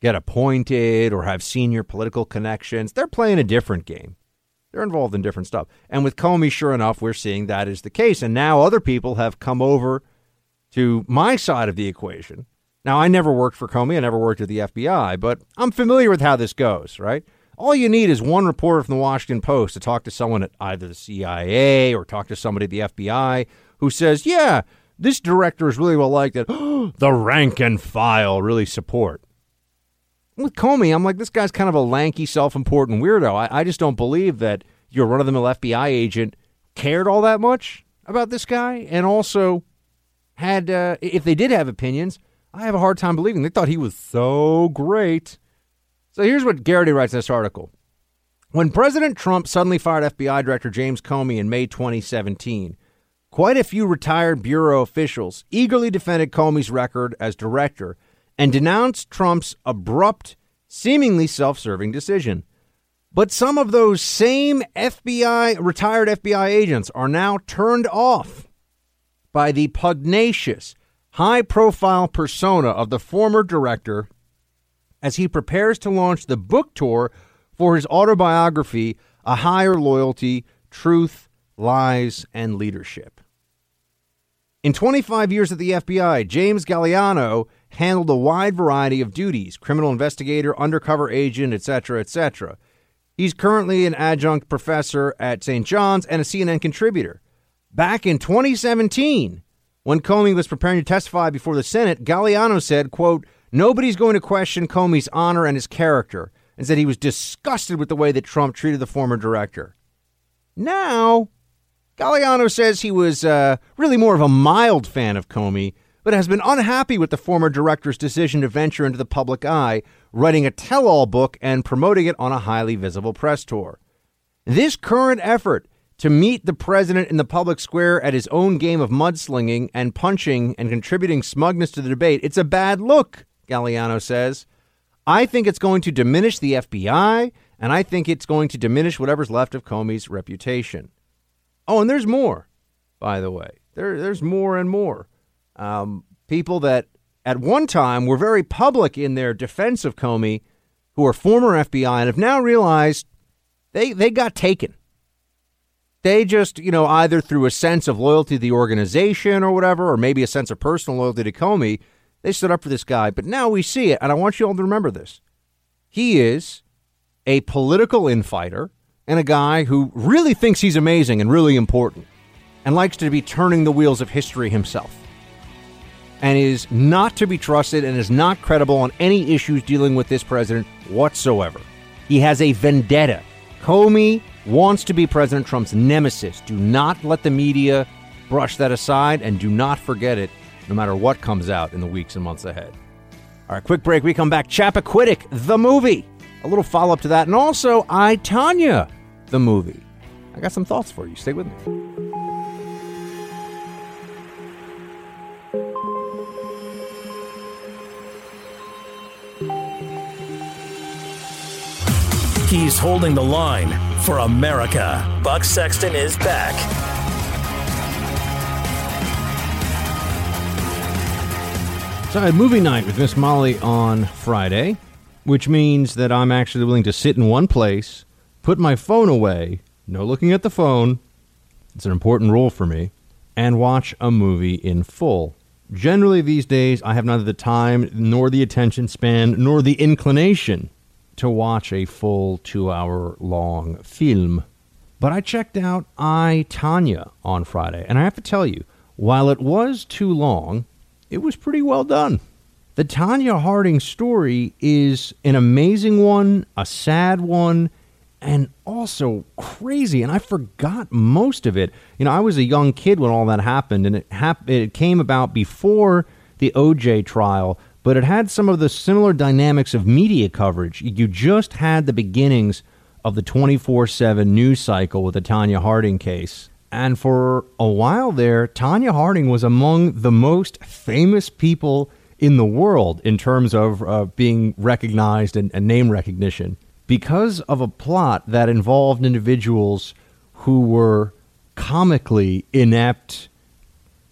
get appointed or have senior political connections. They're playing a different game. They're involved in different stuff. And with Comey, sure enough, we're seeing that is the case. And now other people have come over to my side of the equation. Now, I never worked for Comey, I never worked at the FBI, but I'm familiar with how this goes, right? All you need is one reporter from the Washington Post to talk to someone at either the CIA or talk to somebody at the FBI who says, yeah, this director is really well liked that [GASPS] the rank and file really support. With Comey, I'm like, this guy's kind of a lanky, self important weirdo. I, I just don't believe that your run of the mill FBI agent cared all that much about this guy. And also, had, uh, if they did have opinions, I have a hard time believing they thought he was so great. So here's what Geraghty writes in this article. When President Trump suddenly fired FBI Director James Comey in May 2017, quite a few retired Bureau officials eagerly defended Comey's record as director and denounced Trump's abrupt, seemingly self serving decision. But some of those same FBI, retired FBI agents are now turned off by the pugnacious, high profile persona of the former director as he prepares to launch the book tour for his autobiography, A Higher Loyalty Truth, Lies, and Leadership. In 25 years at the FBI, James Gagliano handled a wide variety of duties criminal investigator, undercover agent, etc., etc. He's currently an adjunct professor at St. John's and a CNN contributor. Back in 2017, when Comey was preparing to testify before the Senate, Gagliano said, quote, Nobody's going to question Comey's honor and his character and said he was disgusted with the way that Trump treated the former director. Now, Gagliano says he was uh, really more of a mild fan of Comey, but has been unhappy with the former director's decision to venture into the public eye, writing a tell all book and promoting it on a highly visible press tour. This current effort to meet the president in the public square at his own game of mudslinging and punching and contributing smugness to the debate, it's a bad look, Gagliano says. I think it's going to diminish the FBI, and I think it's going to diminish whatever's left of Comey's reputation. Oh, and there's more, by the way. There, there's more and more. Um, people that at one time were very public in their defense of Comey, who are former FBI and have now realized they, they got taken. They just, you know, either through a sense of loyalty to the organization or whatever, or maybe a sense of personal loyalty to Comey, they stood up for this guy. But now we see it, and I want you all to remember this. He is a political infighter and a guy who really thinks he's amazing and really important and likes to be turning the wheels of history himself and is not to be trusted and is not credible on any issues dealing with this president whatsoever. He has a vendetta. Comey wants to be President Trump's nemesis. Do not let the media brush that aside and do not forget it, no matter what comes out in the weeks and months ahead. All right, quick break. We come back. Chappaquiddick, the movie. A little follow up to that. And also, I, Tonya, the movie. I got some thoughts for you. Stay with me. He's holding the line for America. Buck Sexton is back. So I had movie night with Miss Molly on Friday, which means that I'm actually willing to sit in one place, put my phone away, no looking at the phone. It's an important rule for me, and watch a movie in full. Generally, these days, I have neither the time, nor the attention span, nor the inclination to watch a full two hour long film. But I checked out I, Tonya on Friday, and I have to tell you, while it was too long, it was pretty well done. The Tonya Harding story is an amazing one, a sad one, and also crazy. And I forgot most of it. You know, I was a young kid when all that happened, and it hap- it came about before the OJ trial, but it had some of the similar dynamics of media coverage. You just had the beginnings of the 24 7 news cycle with the Tonya Harding case. And for a while there, Tonya Harding was among the most famous people in the world in terms of uh, being recognized and, and name recognition because of a plot that involved individuals who were comically inept,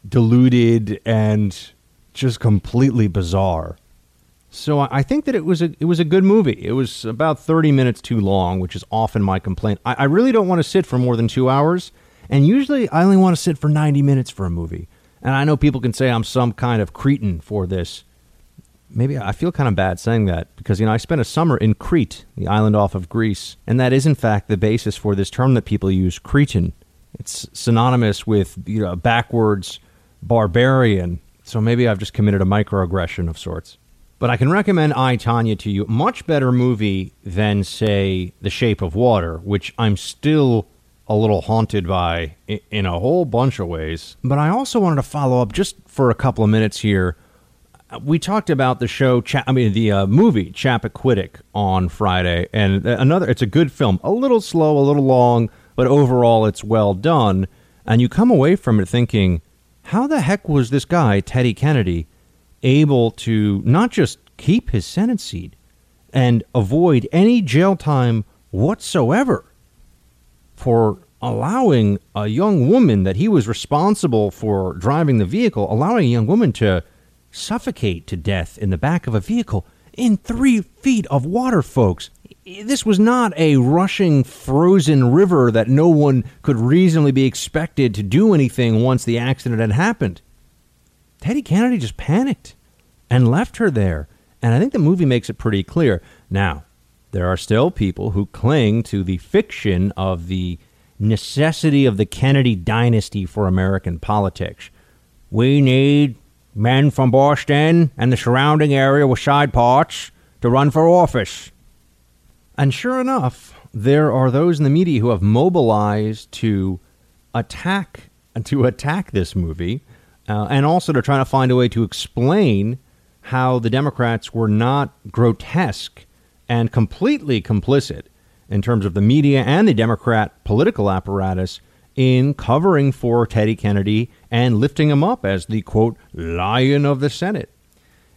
deluded, and just completely bizarre. So I think that it was a it was a good movie. It was about thirty minutes too long, which is often my complaint. I, I really don't want to sit for more than two hours, and usually I only want to sit for ninety minutes for a movie. And I know people can say I'm some kind of cretin for this. Maybe I feel kind of bad saying that because you know I spent a summer in Crete, the island off of Greece, and that is in fact the basis for this term that people use, cretin. It's synonymous with you know backwards barbarian so maybe I've just committed a microaggression of sorts. But I can recommend I, Tonya to you. Much better movie than, say, The Shape of Water, which I'm still a little haunted by in a whole bunch of ways. But I also wanted to follow up just for a couple of minutes here. We talked about the show, I mean, the uh, movie Chappaquiddick on Friday, and another. It's a good film, a little slow, a little long, but overall it's well done. And you come away from it thinking, how the heck was this guy, Teddy Kennedy, able to not just keep his Senate seat and avoid any jail time whatsoever for allowing a young woman that he was responsible for driving the vehicle, allowing a young woman to suffocate to death in the back of a vehicle in three feet of water, folks this was not a rushing frozen river that no one could reasonably be expected to do anything once the accident had happened. Teddy Kennedy just panicked and left her there. And I think the movie makes it pretty clear. Now, there are still people who cling to the fiction of the necessity of the Kennedy dynasty for American politics. We need men from Boston and the surrounding area with side parts to run for office. And sure enough, there are those in the media who have mobilized to attack to attack this movie, uh, and also to try to find a way to explain how the Democrats were not grotesque and completely complicit in terms of the media and the Democrat political apparatus in covering for Teddy Kennedy and lifting him up as the quote lion of the Senate.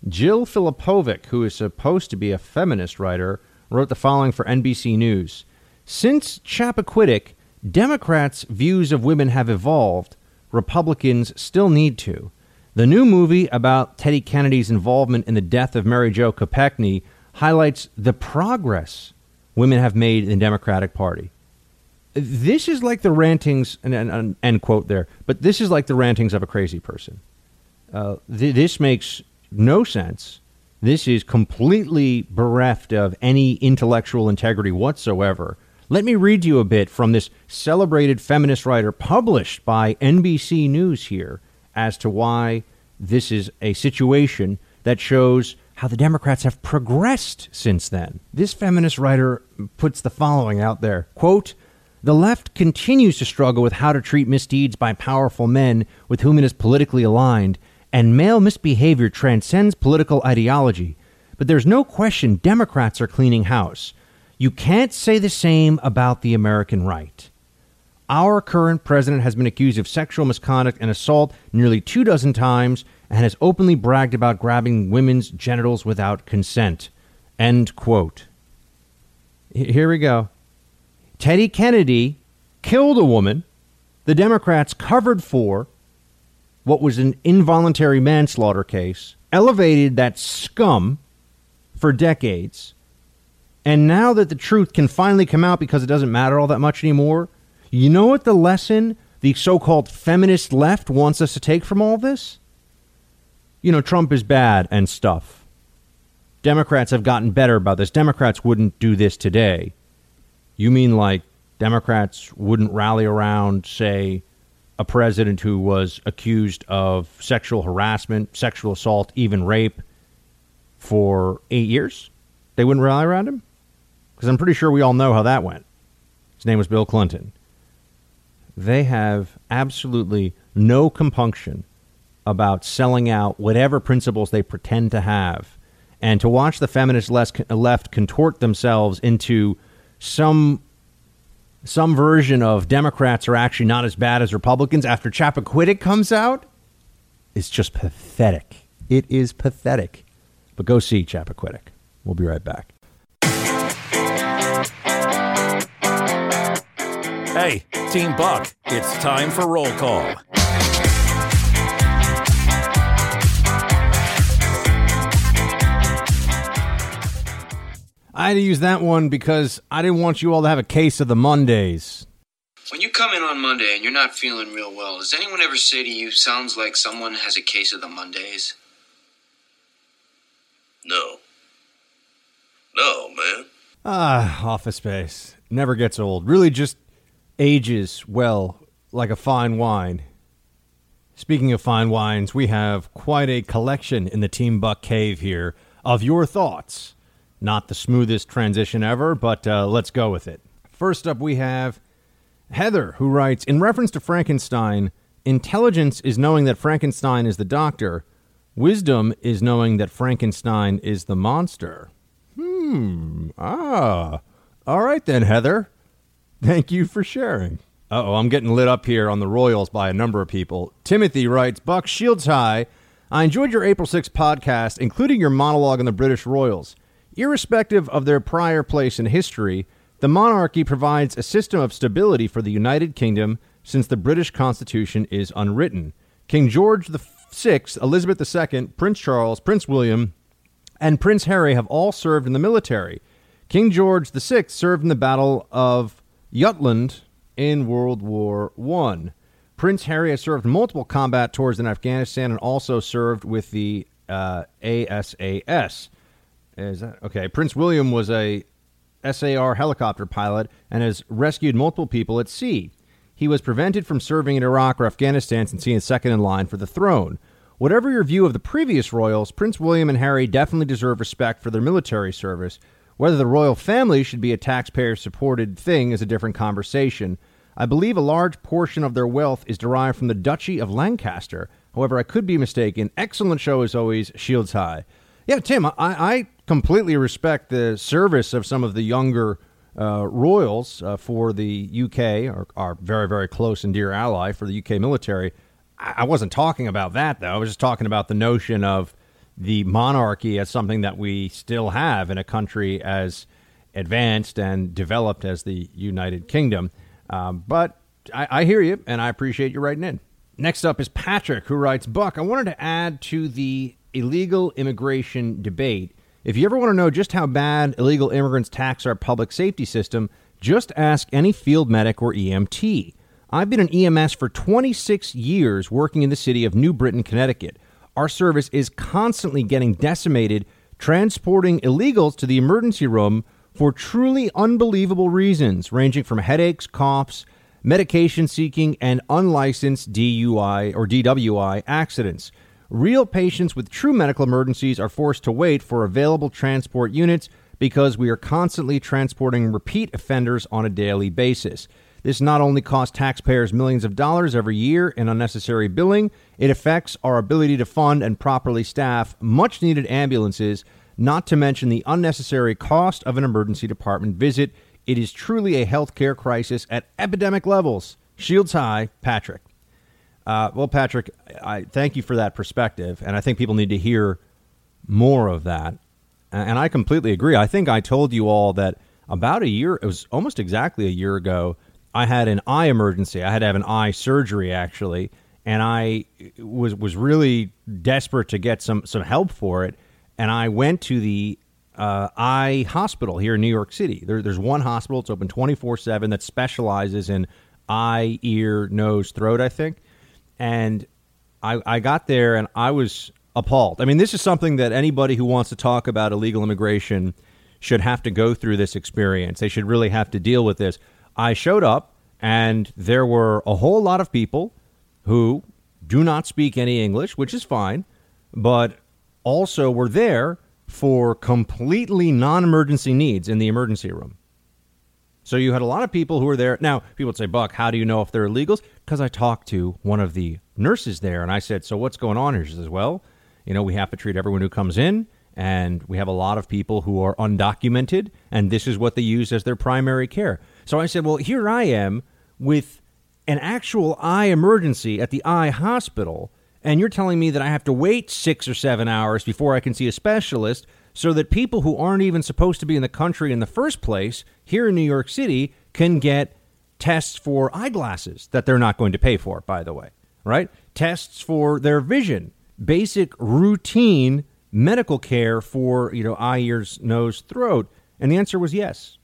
Jill Filipovic, who is supposed to be a feminist writer, wrote the following for NBC News. Since Chappaquiddick, Democrats' views of women have evolved. Republicans still need to. The new movie about Teddy Kennedy's involvement in the death of Mary Jo Kopechne highlights the progress women have made in the Democratic Party. This is like the rantings, and, and, end quote there, but this is like the rantings of a crazy person. Uh, th- this makes no sense. This is completely bereft of any intellectual integrity whatsoever. Let me read you a bit from this celebrated feminist writer published by NBC News here as to why this is a situation that shows how the Democrats have progressed since then. This feminist writer puts the following out there quote, the left continues to struggle with how to treat misdeeds by powerful men with whom it is politically aligned, and male misbehavior transcends political ideology. But there's no question Democrats are cleaning house. You can't say the same about the American right. Our current president has been accused of sexual misconduct and assault nearly two dozen times and has openly bragged about grabbing women's genitals without consent. End quote. Here we go. Teddy Kennedy killed a woman. The Democrats covered for what was an involuntary manslaughter case, elevated that scum for decades and now that the truth can finally come out because it doesn't matter all that much anymore, you know what the lesson the so called feminist left wants us to take from all this? You know, Trump is bad and stuff. Democrats have gotten better about this. Democrats wouldn't do this today. You mean like Democrats wouldn't rally around, say, a president who was accused of sexual harassment, sexual assault, even rape for eight years? They wouldn't rally around him? Because I'm pretty sure we all know how that went. His name was Bill Clinton. They have absolutely no compunction about selling out whatever principles they pretend to have. And to watch the feminist left contort themselves into some some version of Democrats are actually not as bad as Republicans after Chappaquiddick comes out is just pathetic. It is pathetic. But go see Chappaquiddick. We'll be right back. Hey, Team Buck, it's time for roll call. I had to use that one because I didn't want you all to have a case of the Mondays. When you come in on Monday and you're not feeling real well, does anyone ever say to you, sounds like someone has a case of the Mondays? No. No, man. Ah, Office Space. Never gets old. Really just ages well like a fine wine. Speaking of fine wines, we have quite a collection in the Team Buck Cave here of your thoughts. Not the smoothest transition ever, but uh, let's go with it. First up, we have Heather, who writes In reference to Frankenstein, intelligence is knowing that Frankenstein is the doctor, wisdom is knowing that Frankenstein is the monster. Hmm. Ah. All right then, Heather. Thank you for sharing. oh, I'm getting lit up here on the Royals by a number of people. Timothy writes Buck Shields High. I enjoyed your April 6th podcast, including your monologue on the British Royals. Irrespective of their prior place in history, the monarchy provides a system of stability for the United Kingdom since the British Constitution is unwritten. King George VI, Elizabeth II, Prince Charles, Prince William, and Prince Harry have all served in the military. King George VI served in the Battle of Jutland in World War I. Prince Harry has served multiple combat tours in Afghanistan and also served with the uh, ASAS. Is that okay? Prince William was a SAR helicopter pilot and has rescued multiple people at sea. He was prevented from serving in Iraq or Afghanistan since he is second in line for the throne. Whatever your view of the previous royals, Prince William and Harry definitely deserve respect for their military service. Whether the royal family should be a taxpayer supported thing is a different conversation. I believe a large portion of their wealth is derived from the Duchy of Lancaster. However, I could be mistaken. Excellent show as always, Shields High. Yeah, Tim, I, I completely respect the service of some of the younger uh, royals uh, for the UK, or our very, very close and dear ally for the UK military. I, I wasn't talking about that, though. I was just talking about the notion of the monarchy as something that we still have in a country as advanced and developed as the United Kingdom. Um, but I, I hear you, and I appreciate you writing in. Next up is Patrick, who writes Buck, I wanted to add to the illegal immigration debate. If you ever want to know just how bad illegal immigrants tax our public safety system, just ask any field medic or EMT. I've been an EMS for 26 years working in the city of New Britain, Connecticut. Our service is constantly getting decimated, transporting illegals to the emergency room for truly unbelievable reasons, ranging from headaches, coughs, medication seeking, and unlicensed DUI or DWI accidents. Real patients with true medical emergencies are forced to wait for available transport units because we are constantly transporting repeat offenders on a daily basis. This not only costs taxpayers millions of dollars every year in unnecessary billing, it affects our ability to fund and properly staff much needed ambulances not to mention the unnecessary cost of an emergency department visit. It is truly a healthcare crisis at epidemic levels. Shields High, Patrick. Uh, well, Patrick, I thank you for that perspective, and I think people need to hear more of that. And I completely agree. I think I told you all that about a year, it was almost exactly a year ago, I had an eye emergency. I had to have an eye surgery, actually, and I was was really desperate to get some some help for it and I went to the uh, eye hospital here in New York City. There, there's one hospital; it's open 24 seven that specializes in eye, ear, nose, throat. I think, and I, I got there and I was appalled. I mean, this is something that anybody who wants to talk about illegal immigration should have to go through this experience. They should really have to deal with this. I showed up and there were a whole lot of people who do not speak any English, which is fine, but also were there for completely non emergency needs in the emergency room. So you had a lot of people who were there. Now, people would say, Buck, how do you know if they're illegals? Because I talked to one of the nurses there and I said, So what's going on here? She says, Well, you know, we have to treat everyone who comes in, and we have a lot of people who are undocumented, and this is what they use as their primary care. So I said, Well, here I am with an actual eye emergency at the eye hospital and you're telling me that I have to wait six or seven hours before I can see a specialist so that people who aren't even supposed to be in the country in the first place here in New York City can get tests for eyeglasses that they're not going to pay for, by the way, right? Tests for their vision, basic routine medical care for, you know, eye, ears, nose, throat. And the answer was yes.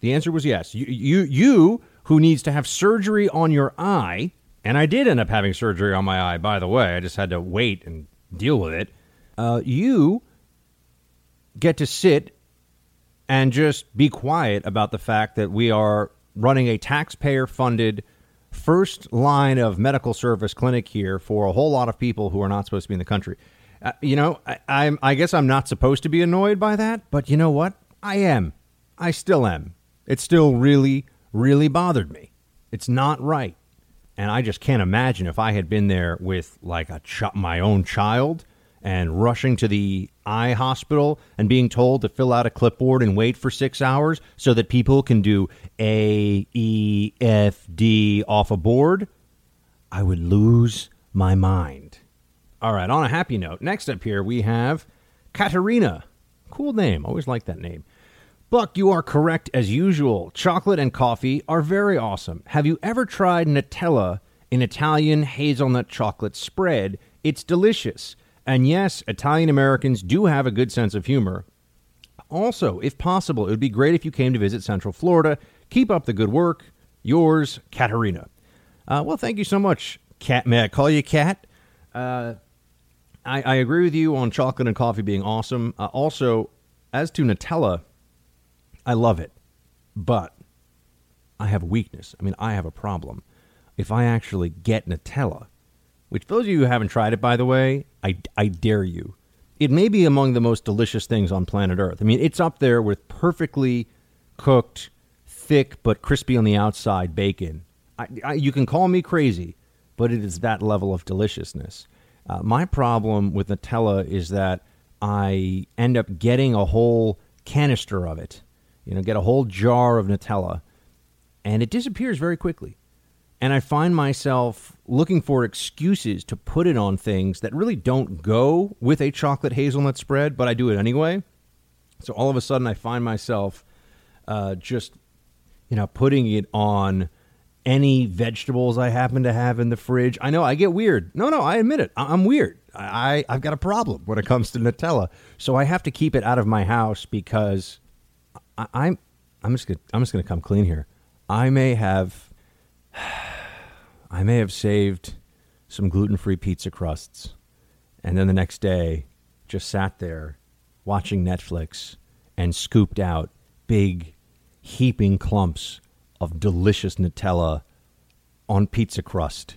The answer was yes. You, you, you who needs to have surgery on your eye and I did end up having surgery on my eye, by the way. I just had to wait and deal with it. Uh, you get to sit and just be quiet about the fact that we are running a taxpayer funded first line of medical service clinic here for a whole lot of people who are not supposed to be in the country. Uh, you know, I, I'm, I guess I'm not supposed to be annoyed by that, but you know what? I am. I still am. It still really, really bothered me. It's not right. And I just can't imagine if I had been there with like a ch- my own child and rushing to the eye hospital and being told to fill out a clipboard and wait for six hours so that people can do A, E, F, D off a board, I would lose my mind. All right, on a happy note, next up here we have Katerina. Cool name. Always like that name. Buck, you are correct as usual. Chocolate and coffee are very awesome. Have you ever tried Nutella an Italian hazelnut chocolate spread? It's delicious. And yes, Italian Americans do have a good sense of humor. Also, if possible, it would be great if you came to visit Central Florida. Keep up the good work. Yours, Katerina. Uh, well, thank you so much, Cat. May I call you Cat? Uh, I, I, agree with you on chocolate and coffee being awesome. Uh, also, as to Nutella, I love it. But I have a weakness. I mean, I have a problem. If I actually get Nutella, which for those of you who haven't tried it, by the way, I, I dare you. It may be among the most delicious things on planet Earth. I mean, it's up there with perfectly cooked, thick but crispy on the outside bacon. I, I, you can call me crazy, but it is that level of deliciousness. Uh, my problem with Nutella is that I end up getting a whole canister of it, you know, get a whole jar of Nutella, and it disappears very quickly. And I find myself looking for excuses to put it on things that really don't go with a chocolate hazelnut spread, but I do it anyway. So all of a sudden, I find myself uh, just, you know, putting it on any vegetables I happen to have in the fridge. I know I get weird. No, no, I admit it. I- I'm weird. I, I've got a problem when it comes to Nutella. So I have to keep it out of my house because I, I'm I'm just gonna I'm just gonna come clean here. I may have [SIGHS] I may have saved some gluten free pizza crusts and then the next day just sat there watching Netflix and scooped out big heaping clumps of delicious Nutella on pizza crust.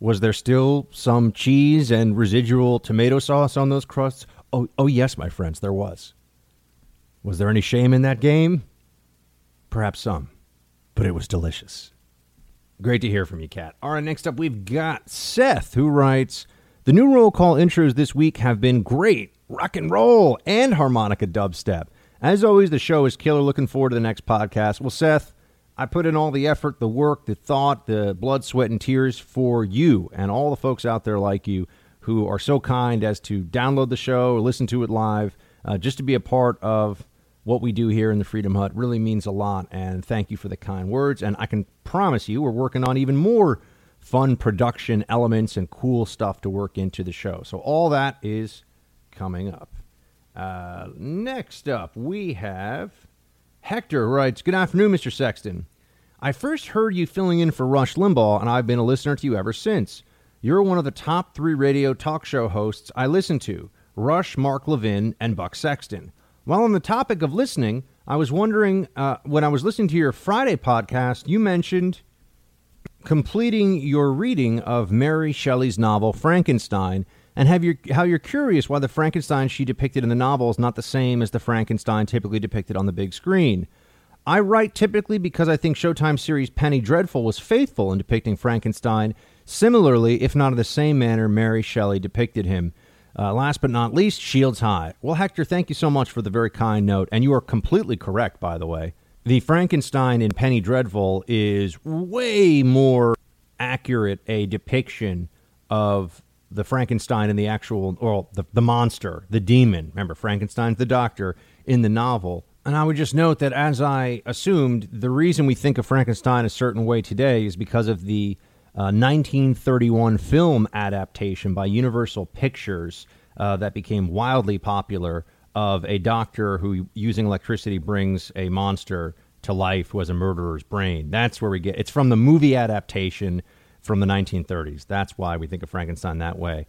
Was there still some cheese and residual tomato sauce on those crusts? Oh, oh yes, my friends, there was. Was there any shame in that game? Perhaps some, but it was delicious. Great to hear from you, Kat. All right, next up we've got Seth, who writes The new roll call intros this week have been great. Rock and roll and harmonica dubstep. As always, the show is killer. Looking forward to the next podcast. Well, Seth, I put in all the effort, the work, the thought, the blood, sweat, and tears for you and all the folks out there like you who are so kind as to download the show, listen to it live, uh, just to be a part of what we do here in the Freedom Hut really means a lot. And thank you for the kind words. And I can promise you, we're working on even more fun production elements and cool stuff to work into the show. So all that is coming up. Uh, next up, we have Hector writes Good afternoon, Mr. Sexton. I first heard you filling in for Rush Limbaugh, and I've been a listener to you ever since. You're one of the top three radio talk show hosts I listen to Rush, Mark Levin, and Buck Sexton. While on the topic of listening, I was wondering uh, when I was listening to your Friday podcast, you mentioned completing your reading of Mary Shelley's novel Frankenstein and have your, how you're curious why the Frankenstein she depicted in the novel is not the same as the Frankenstein typically depicted on the big screen. I write typically because I think Showtime series Penny Dreadful was faithful in depicting Frankenstein similarly, if not in the same manner Mary Shelley depicted him. Uh, last but not least, Shields High. Well, Hector, thank you so much for the very kind note, and you are completely correct, by the way. The Frankenstein in Penny Dreadful is way more accurate a depiction of the Frankenstein in the actual, or the, the monster, the demon. Remember, Frankenstein's the doctor in the novel. And I would just note that, as I assumed, the reason we think of Frankenstein a certain way today is because of the uh, 1931 film adaptation by Universal Pictures uh, that became wildly popular of a doctor who, using electricity, brings a monster to life who has a murderer's brain. That's where we get it's from the movie adaptation from the 1930s. That's why we think of Frankenstein that way.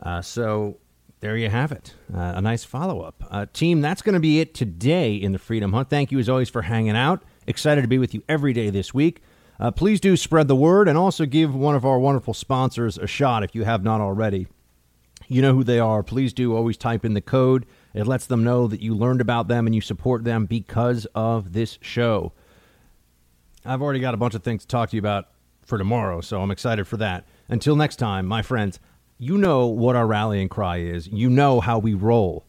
Uh, so there you have it. Uh, a nice follow up. Uh, team, that's going to be it today in the Freedom Hut. Thank you as always for hanging out. Excited to be with you every day this week. Uh, please do spread the word and also give one of our wonderful sponsors a shot if you have not already. You know who they are. Please do always type in the code. It lets them know that you learned about them and you support them because of this show. I've already got a bunch of things to talk to you about for tomorrow, so I'm excited for that. Until next time, my friends, you know what our rallying cry is. You know how we roll.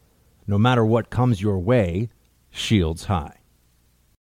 No matter what comes your way, shields high.